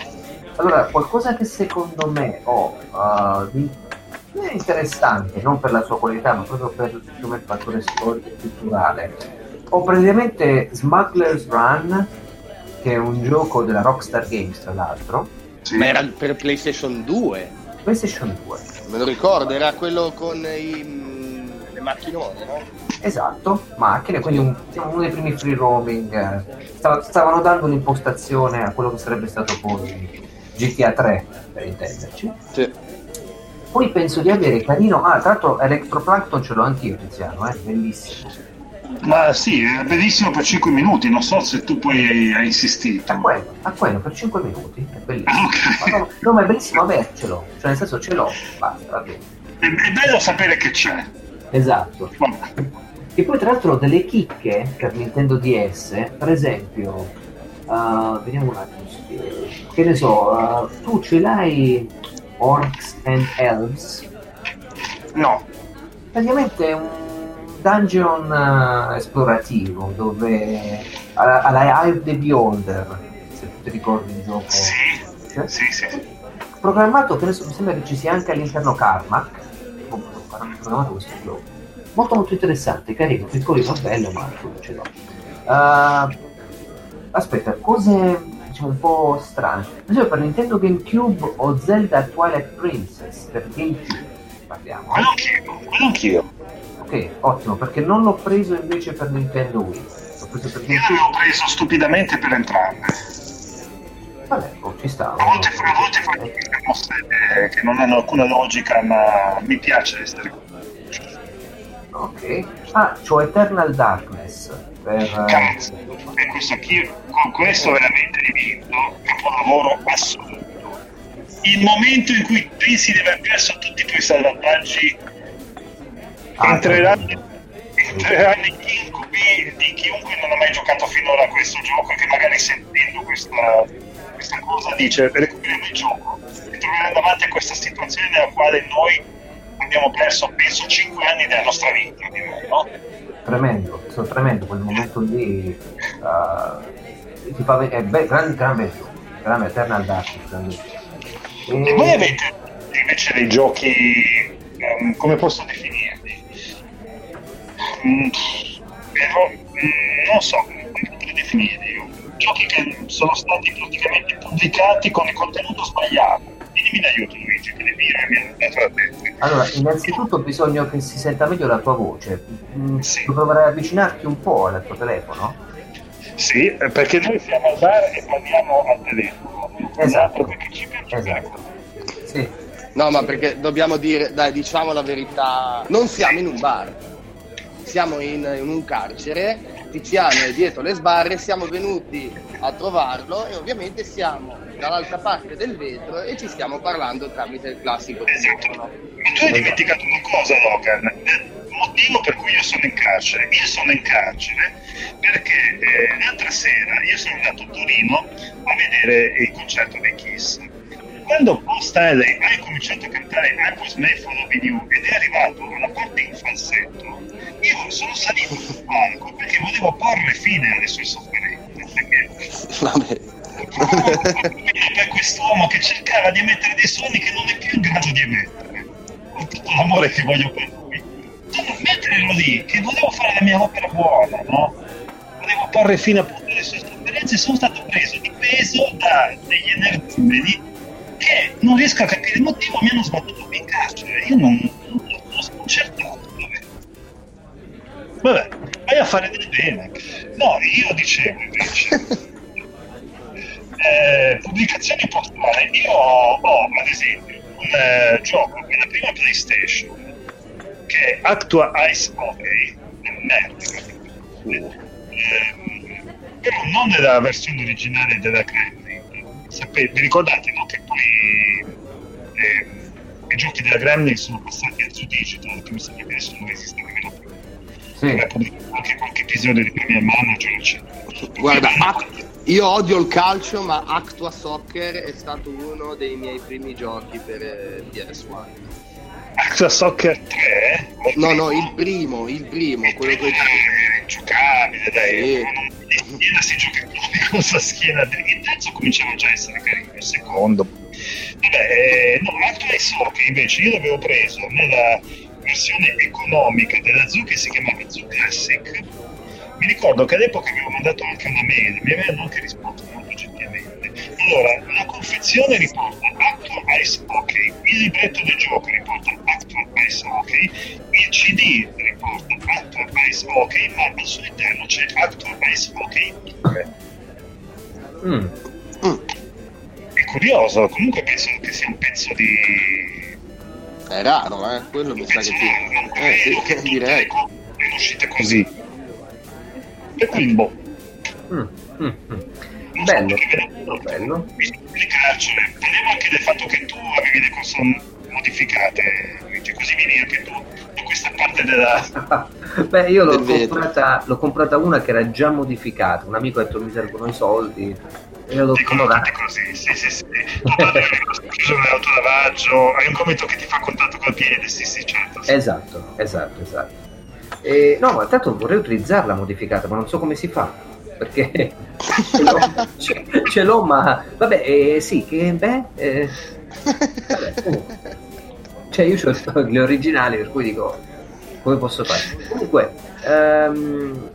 Allora, qualcosa che secondo me ho uh, di è interessante, non per la sua qualità, ma proprio per il fattore storico e culturale. Ho praticamente Smuggler's Run, che è un gioco della Rockstar Games, tra l'altro. Sì. Ma era per PlayStation 2. PlayStation 2. Me lo ricordo, era quello con i macchinone, no? Esatto, macchine, quindi un, uno dei primi free roaming. stavano dando un'impostazione a quello che sarebbe stato poi GTA 3, per intenderci. Sì. Poi penso di avere carino. Ah, tra l'altro Electroplankton ce l'ho anch'io, Tiziano, eh? bellissimo. Ma sì, è bellissimo per 5 minuti, non so se tu poi hai, insistito. A quello, a quello, per 5 minuti, è bellissimo. Ah, okay. ma no, no, ma è bellissimo avercelo, cioè nel senso ce l'ho, basta, va bene. È, è bello sapere che c'è. Esatto. E poi tra l'altro delle chicche per Nintendo DS, per esempio, uh, vediamo un attimo, che ne so, uh, tu ce l'hai Orcs and Elves? No. Praticamente è un dungeon uh, esplorativo dove alla, alla Eye of the Beholder, se tu ti ricordi il gioco. Sì, cioè, sì, sì. Programmato, adesso mi sembra che ci sia anche all'interno hanno programmato questo gioco. Molto molto interessante, carino, piccolino, bello, ma ce l'ho. Uh, aspetta, cose diciamo un po' strane. Per esempio per Nintendo GameCube o Zelda Twilight Princess per GameCube parliamo. Quello anch'io. Ok, ottimo, perché non l'ho preso invece per Nintendo Wii. L'ho preso per Io l'avevo preso stupidamente per entrambe. Vabbè, oh, ci sta. A volte, a volte delle mosse eh, che non hanno alcuna logica, ma mi piace essere Ok. Ah, c'ho Eternal Darkness. Per... Eh, Cazzo, e questo, qui, con questo veramente divento capolavoro assoluto. Il momento in cui pensi di aver perso tutti i tuoi salvataggi ah, entreranno, entreranno negli incubi di chiunque non ha mai giocato finora a questo gioco e che magari sentendo questa questa cosa dice recuperiamo il gioco e troveranno davanti a questa situazione nella quale noi abbiamo perso penso 5 anni della nostra vita direi no? Tremendo sono tremendo quel momento lì uh, ti fa vedere be- gran, gran bello gran Eternal Darkness e... e voi avete invece dei giochi um, come posso definirli? Mm, però, mm, non so come potrei definirli giochi che sono stati praticamente pubblicati con il contenuto sbagliato. Mi aiuto Luigi, che mi hanno dato la testa. Allora, innanzitutto bisogna che si senta meglio la tua voce. Mm, sì. Provare ad avvicinarti un po' al tuo telefono? Sì, perché noi siamo al bar e parliamo al telefono. Esatto. Perché ci piace esatto. Sì. No, ma perché dobbiamo dire, dai, diciamo la verità, non siamo in un bar, siamo in, in un carcere Tiziano è dietro le sbarre, siamo venuti a trovarlo e ovviamente siamo dall'altra parte del vetro e ci stiamo parlando tramite il classico esatto. Ma tu hai dimenticato una cosa, Logan. motivo per cui io sono in carcere. Io sono in carcere perché eh, l'altra sera io sono andato a Torino a vedere il concerto dei Kiss. Quando Post Alley ha cominciato a cantare I was made for loving you ed è arrivato alla parte in falsetto, io sono salito sul palco perché volevo porre fine alle sue sofferenze. Perché... Vabbè per quest'uomo che cercava di emettere dei suoni che non è più in grado di emettere. Con tutto l'amore che voglio per lui. Cioè, metterlo lì che volevo fare la mia opera buona no? volevo porre fine appunto alle sue sofferenze sono stato preso di peso da degli energumeni che non riesco a capire il motivo mi hanno sbattuto in carcere. Io non, non l'ho sconcertato vabbè vai a fare del bene. No io dicevo invece eh, pubblicazioni portali io ho, ho, ad esempio un eh, gioco per la prima PlayStation che è Actua Ice Hockey merda eh, però non nella versione originale della Gremlin Sapete, vi ricordate no? che poi eh, i giochi della Gremlin sono passati a Zoo Digital che mi sembra che adesso non esiste nemmeno più sì. anche qualche episodio di Premier Manager eccetera guarda io odio il calcio, ma Actua Soccer è stato uno dei miei primi giochi per eh, PS1. Actua Soccer 3? No, no, il primo, il primo, il quello che... È giocabile, dai. Sì. Ieri si gioca con la schiena. Il terzo cominciava già a essere carino, il secondo. Vabbè, eh, no, Actua Soccer invece io l'avevo preso nella versione economica della Zoo che si chiamava Zoo Classic mi ricordo che all'epoca avevo mandato anche una mail, mi avevano anche risposto molto gentilmente. Allora, la confezione riporta Actual Ice Hockey, il libretto del gioco riporta Actual Ice Hockey, il CD riporta Actual Ice Hockey, ma al suo interno c'è Actual Ice Hockey 2. Mm. Mm. È curioso, comunque penso che sia un pezzo di... È raro, eh? Quello mi sa che ti... Eh, sì, che direi. È uscita così e boh. Mm, mm, mm. Bello, bello. Le carcere, parliamo anche del fatto che tu avevi le console modificate, così vieni anche tu da questa parte della... Beh, io l'ho comprata, l'ho comprata, una che era già modificata, un amico ha detto mi servono i soldi e l'ho comprata così, sì sì sì, tu parli l'autolavaggio, hai un commento che ti fa contatto col piede, sì sì certo. Sì. Esatto, esatto, esatto. Eh, no, ma tanto vorrei utilizzarla modificata, ma non so come si fa. Perché ce, l'ho, ce, ce l'ho, ma vabbè, eh, sì, che beh. Eh, vabbè, cioè, io ho le originali, per cui dico come posso fare. Comunque, um...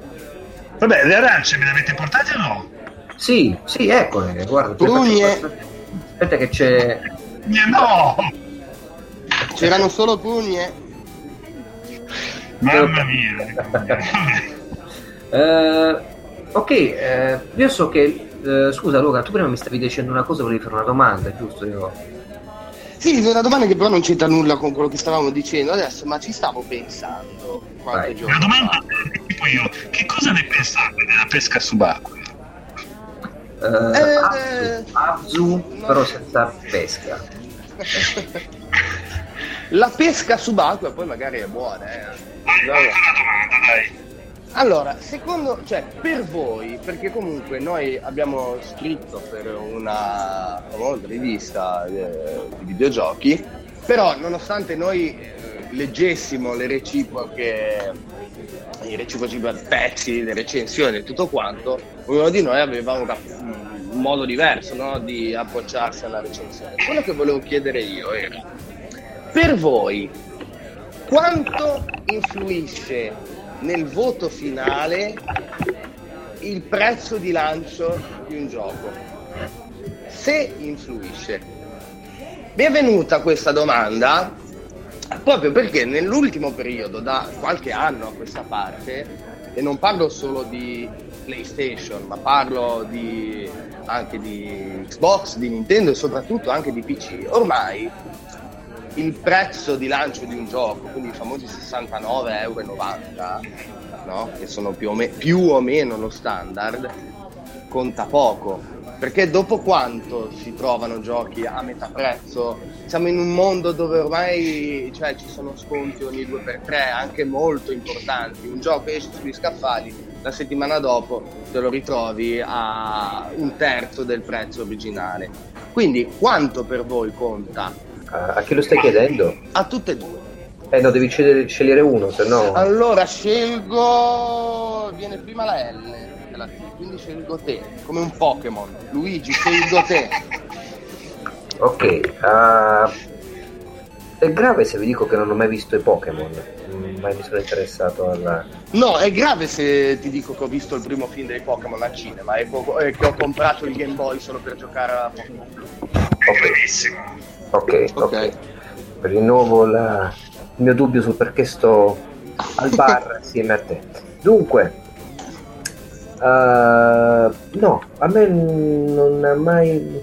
vabbè, le arance me le avete portate o no? Sì, sì, eccole, guarda. Prugne. Aspetta, che c'è. No! C'erano solo pugne. Mamma mia. uh, ok, uh, io so che... Uh, scusa Luca, tu prima mi stavi dicendo una cosa, volevi fare una domanda, giusto? Io... Sì, una domanda che però non c'entra nulla con quello che stavamo dicendo adesso, ma ci stavo pensando qualche giorno La domanda è tipo io, che cosa ne pensate della pesca subacquea? Uh, eh, Abzu, no. però senza pesca. La pesca subacquea poi magari è buona, eh allora, secondo, cioè, per voi, perché comunque noi abbiamo scritto per una famosa rivista eh, di videogiochi, però nonostante noi eh, leggessimo le reciproche, i reciproci pezzi, le recensioni e tutto quanto, ognuno di noi aveva un, un modo diverso no? di approcciarsi alla recensione. Quello che volevo chiedere io era, per voi, quanto influisce nel voto finale il prezzo di lancio di un gioco? Se influisce. Mi è venuta questa domanda proprio perché nell'ultimo periodo, da qualche anno a questa parte, e non parlo solo di PlayStation, ma parlo di, anche di Xbox, di Nintendo e soprattutto anche di PC, ormai il prezzo di lancio di un gioco, quindi i famosi 69,90 euro, no? che sono più o, me- più o, meno lo standard, conta poco. Perché dopo quanto si trovano giochi a metà prezzo? Siamo in un mondo dove ormai cioè, ci sono sconti ogni 2x3, anche molto importanti. Un gioco esce sugli scaffali, la settimana dopo te lo ritrovi a un terzo del prezzo originale. Quindi quanto per voi conta? A, a chi lo stai chiedendo? A tutte e due. Eh no, devi scegliere, scegliere uno, se no... Allora scelgo... viene prima la L e la T, quindi scelgo te, come un Pokémon. Luigi, scelgo te. Ok, uh, è grave se vi dico che non ho mai visto i Pokémon, mai mi sono interessato alla... No, è grave se ti dico che ho visto il primo film dei Pokémon al cinema e che ho comprato il Game Boy solo per giocare a Pokémon. È gravissimo. Ok, ok. okay. Rinnovo la, il mio dubbio su perché sto al bar assieme a te. Dunque, uh, no, a me non ha mai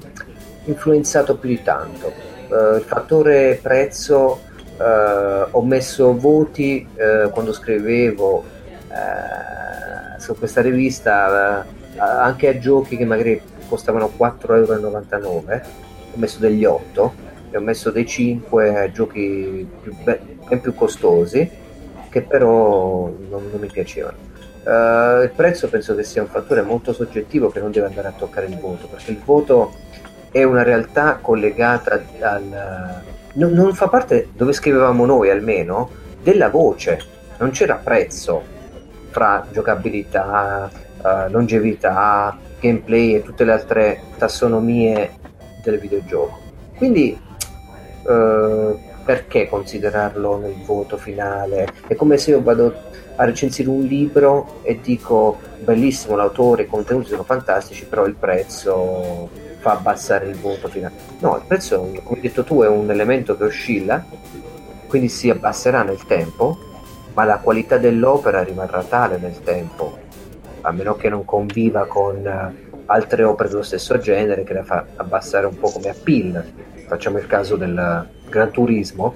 influenzato più di tanto. Uh, il fattore prezzo, uh, ho messo voti quando scrivevo su questa rivista anche a giochi che magari costavano 4,99 euro, ho messo degli 8 e ho messo dei 5 a giochi più, ben più costosi che però non, non mi piacevano. Uh, il prezzo penso che sia un fattore molto soggettivo che non deve andare a toccare il voto perché il voto è una realtà collegata al... non, non fa parte, dove scrivevamo noi almeno, della voce, non c'era prezzo fra giocabilità, uh, longevità, gameplay e tutte le altre tassonomie del videogioco. Quindi uh, perché considerarlo nel voto finale? È come se io vado a recensire un libro e dico bellissimo l'autore, i contenuti sono fantastici, però il prezzo fa abbassare il voto finale. No, il prezzo, come hai detto tu, è un elemento che oscilla, quindi si abbasserà nel tempo, ma la qualità dell'opera rimarrà tale nel tempo, a meno che non conviva con altre opere dello stesso genere che la fa abbassare un po' come appeal. Facciamo il caso del Gran Turismo,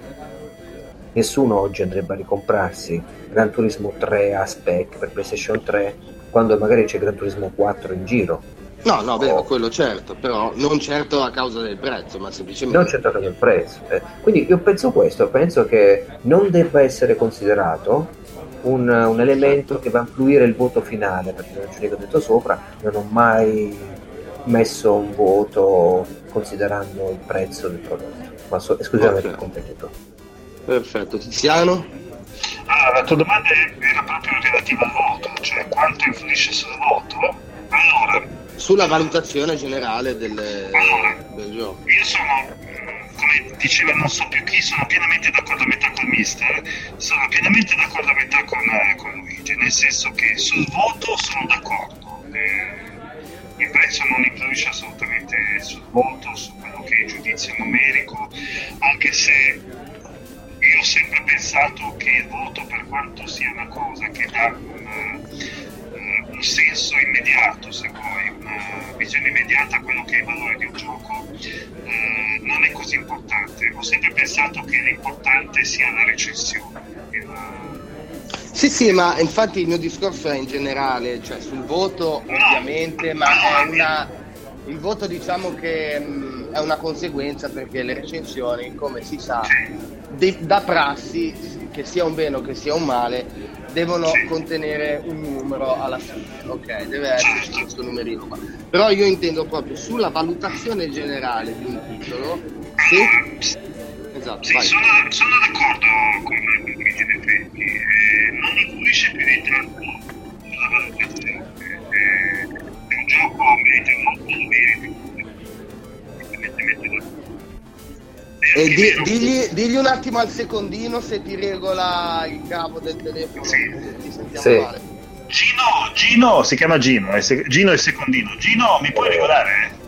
nessuno oggi andrebbe a ricomprarsi Gran Turismo 3 a spec per PlayStation 3 quando magari c'è Gran Turismo 4 in giro. No, no, vero, oh. quello certo, però non certo a causa del prezzo, ma semplicemente... Non certo a causa del prezzo. Eh. Quindi io penso questo, penso che non debba essere considerato un, un elemento che va a influire il voto finale, perché non ragioni che ho detto sopra, non ho mai messo un voto considerando il prezzo del prodotto ma so, esclusivamente okay. competitor. Perfetto, Tiziano? Ah, la tua domanda era proprio relativa al voto, cioè quanto influisce sul voto. Allora, sulla valutazione generale del, allora, del gioco. Io sono, come diceva non so più chi, sono pienamente d'accordo a metà con Mister, sono pienamente d'accordo a metà con, eh, con Luigi, nel senso che sul voto sono d'accordo. Eh, il prezzo non influisce assolutamente sul voto, su quello che è il giudizio numerico, anche se io ho sempre pensato che il voto, per quanto sia una cosa che dà un, uh, un senso immediato, se vuoi, una visione immediata a quello che è il valore di un gioco, uh, non è così importante. Ho sempre pensato che l'importante sia la recensione. Il, sì, sì, ma infatti il mio discorso è in generale, cioè sul voto ovviamente, ma è una, il voto diciamo che mh, mm, è una conseguenza perché le recensioni, come si sa, de- da prassi, che sia un bene o che sia un male, devono contenere un numero alla fine, ok? Deve esserci questo numerino qua. Però io intendo proprio sulla valutazione generale di un titolo, se... Esatto, sì, sono, sono, d'accordo con De Freddi, eh, non influisce più di tanto sulla valutazione. Eh, molto merito, evidentemente d'accordo. E di, digli, digli, un attimo al secondino se ti regola il cavo del telefono. Sì. Ti sentiamo sì. male. Gino, Gino, si chiama Gino, è se, Gino è il secondino. Gino, mi puoi regolare?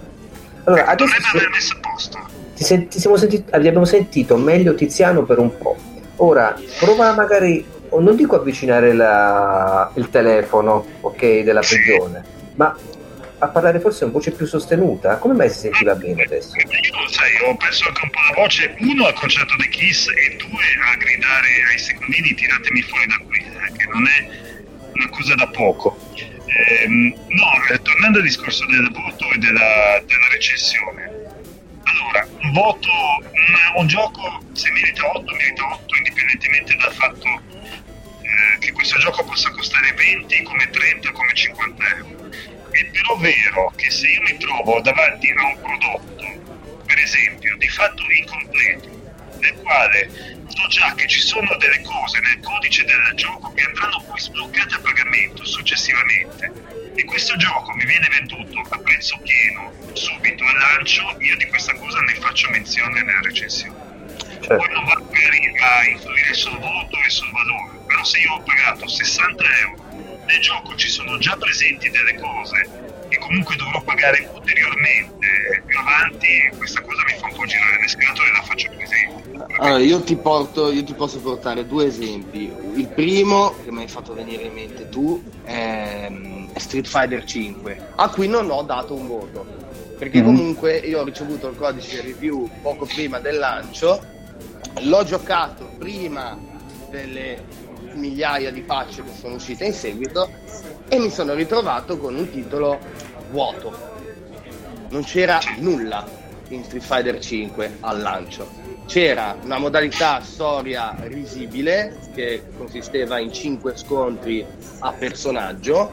Allora, adesso Dovremmo aver messo a posto ti, sen- ti sentito, abbiamo sentito meglio Tiziano per un po'. Ora, prova magari, non dico avvicinare la, il telefono, ok, della prigione, ma a parlare forse in voce più sostenuta. Come mai si sentiva bene adesso? Io sai, ho perso anche un po' la voce, uno al concerto dei Kiss e due a gridare ai secondini tiratemi fuori da qui, eh, che non è una cosa da poco. Eh, no, eh, tornando al discorso del voto e della, della recensione, allora, un voto, un, un, gioco se merita 8, merita 8, indipendentemente dal fatto eh, che questo gioco possa costare 20, come 30, come 50 euro. È però vero che se io mi trovo davanti a un prodotto, per esempio, di fatto incompleto, nel quale so già che ci sono delle cose nel codice del gioco che andranno poi sbloccate a pagamento successivamente e questo gioco mi viene venduto a prezzo pieno subito al lancio, io di questa cosa ne faccio menzione nella recensione. Certo. Poi non va magari a influire sul voto e sul valore, però se io ho pagato 60 euro nel gioco ci sono già presenti delle cose che comunque dovrò pagare ulteriormente più avanti, questa cosa mi fa un po' girare le scatole e la faccio presente. Allora, io ti, porto, io ti posso portare due esempi. Il primo, che mi hai fatto venire in mente tu, è Street Fighter 5, a cui non ho dato un voto. Perché mm-hmm. comunque io ho ricevuto il codice review poco prima del lancio, l'ho giocato prima delle migliaia di patch che sono uscite in seguito e mi sono ritrovato con un titolo vuoto. Non c'era nulla in Street Fighter 5 al lancio. C'era una modalità storia risibile che consisteva in 5 scontri a personaggio,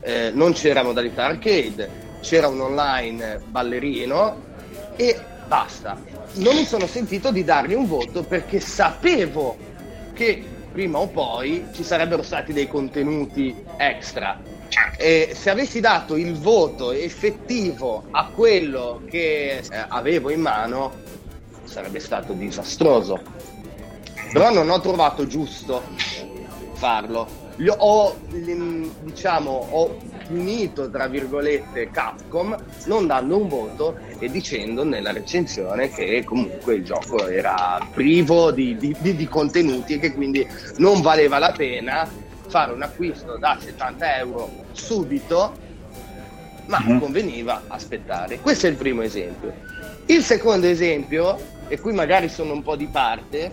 eh, non c'era modalità arcade, c'era un online ballerino e basta. Non mi sono sentito di dargli un voto perché sapevo che prima o poi ci sarebbero stati dei contenuti extra. E se avessi dato il voto effettivo a quello che eh, avevo in mano, sarebbe stato disastroso. Però non ho trovato giusto farlo. Ho, diciamo, ho punito, tra virgolette, Capcom non dando un voto e dicendo nella recensione che comunque il gioco era privo di, di, di, di contenuti e che quindi non valeva la pena fare un acquisto da 70 euro subito, ma mm-hmm. conveniva aspettare. Questo è il primo esempio. Il secondo esempio, e qui magari sono un po' di parte,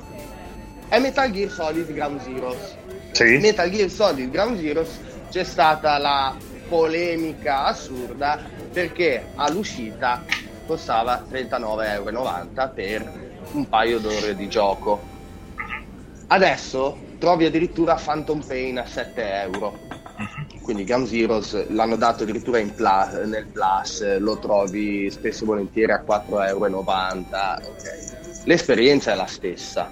è Metal Gear Solid Ground Zeroes. Sì. Metal Gear Solid Ground Zeroes c'è stata la polemica assurda perché all'uscita costava 39,90 euro per un paio d'ore di gioco. Adesso trovi addirittura Phantom Pain a 7 euro. Quindi Gun Zeroes l'hanno dato addirittura plus, nel Plus, lo trovi spesso e volentieri a 4,90 euro. Okay. L'esperienza è la stessa,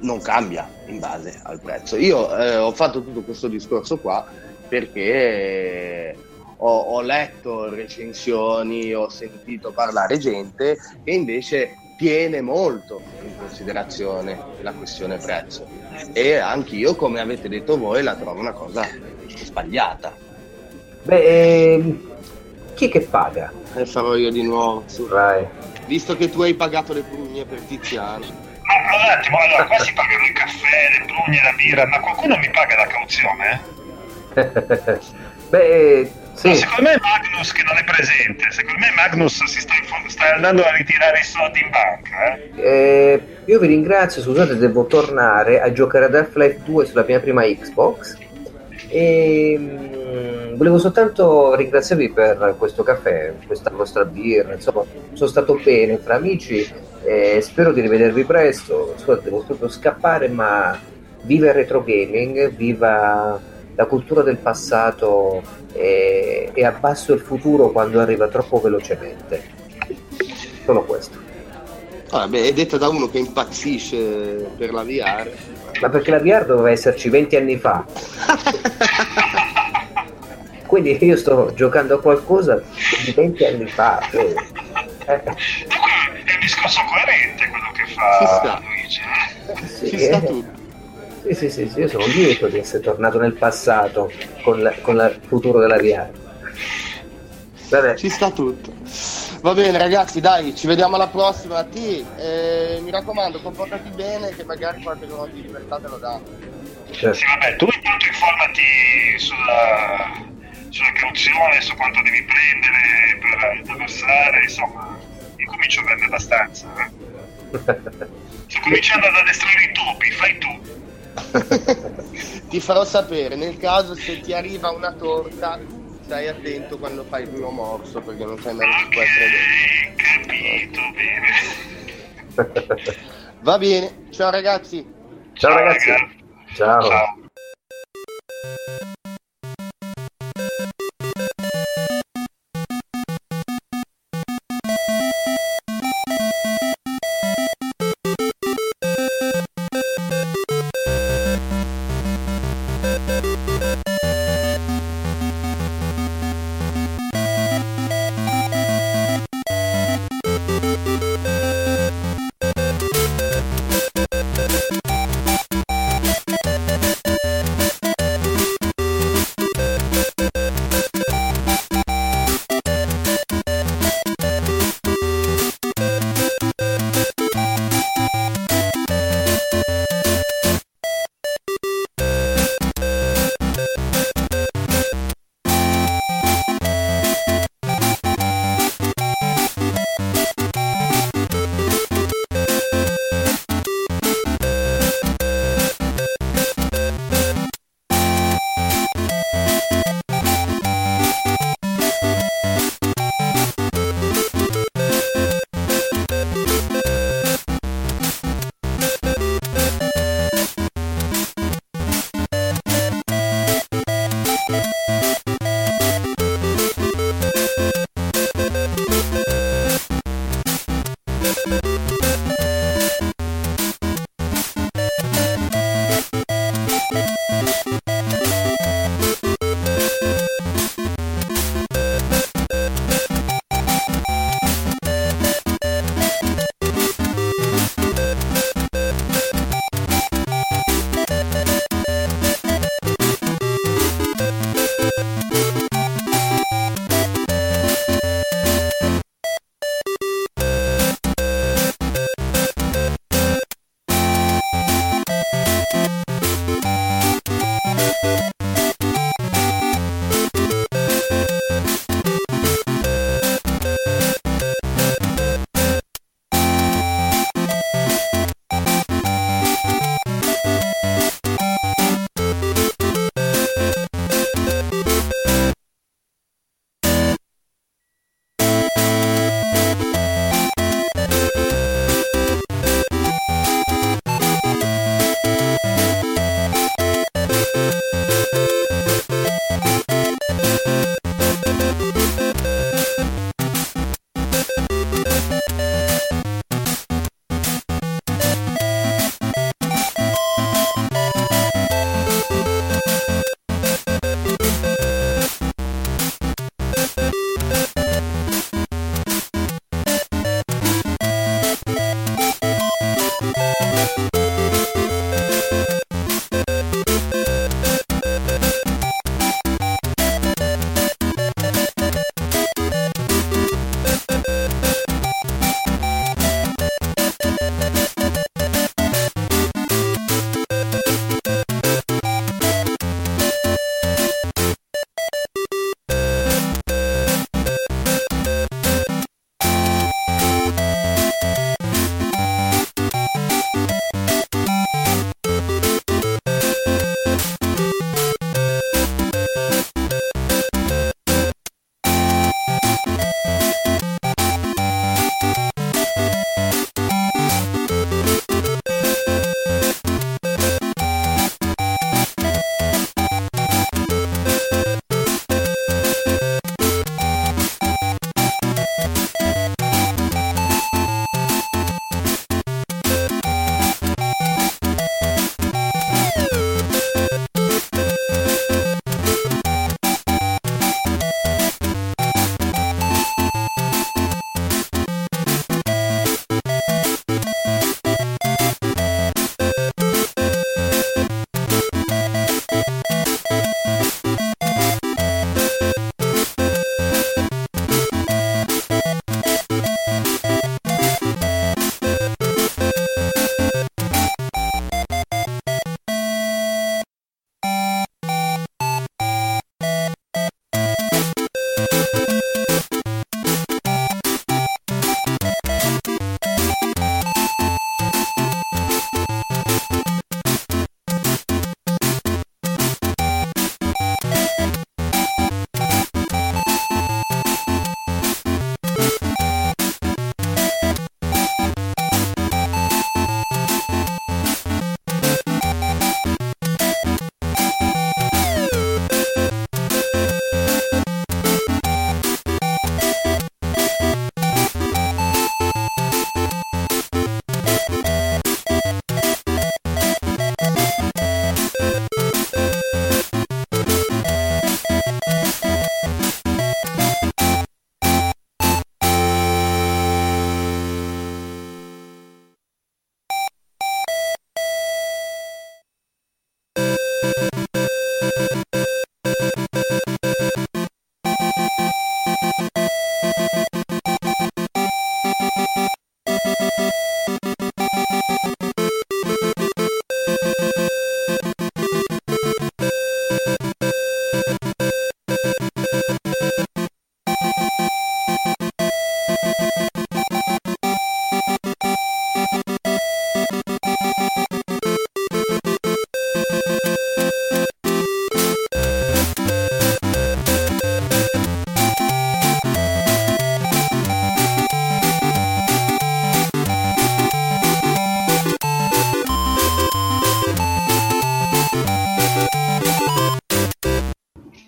non cambia in base al prezzo. Io eh, ho fatto tutto questo discorso qua perché ho, ho, letto recensioni, ho sentito parlare gente che invece tiene molto in considerazione la questione prezzo. E anch'io come avete detto voi la trovo una cosa sbagliata. Beh ehm, chi è che paga? e farò io di nuovo. Su Rai visto che tu hai pagato le prugne per Tiziano ma un attimo allora qua si pagano il caffè le prugne la birra ma qualcuno mi paga la cauzione? beh sì. No, secondo me è Magnus che non è presente, secondo me Magnus si sta, sta andando a ritirare i soldi in banca. Eh? Eh, io vi ringrazio, scusate, devo tornare a giocare ad Half-Life 2 sulla mia prima Xbox. E mh, volevo soltanto ringraziarvi per questo caffè, questa vostra birra, insomma, sono stato bene tra amici e spero di rivedervi presto. Scusate, devo proprio scappare, ma viva il retro gaming, viva la cultura del passato e, e abbasso il futuro quando arriva troppo velocemente. Solo questo. Ah, beh, è detta da uno che impazzisce per la VR. Ma perché la VR doveva esserci 20 anni fa. Quindi io sto giocando a qualcosa di 20 anni fa. Cioè, eh. È un discorso coerente quello che fa Ci sta. Luigi. Sì, Ci sta eh. tutto. Sì, sì, sì, sì, io sono lieto di essere tornato nel passato con, la, con il futuro della VR. Vabbè. Ci sta tutto. Va bene ragazzi, dai, ci vediamo alla prossima. Ti, eh, mi raccomando, comportati bene che magari qualche giorno di libertà te lo dà. Certo. Sì, vabbè, tu intanto informati sulla, sulla cauzione, su quanto devi prendere per attraversare, insomma, io comincio a averne abbastanza. Eh. Sto cominciando ad addestrare i topi, fai tu. ti farò sapere. Nel caso se ti arriva una torta, stai attento quando fai il primo morso perché non sai mai che può essere capito bene. Va bene, ciao ragazzi. Ciao, ciao ragazzi. Ciao. ciao.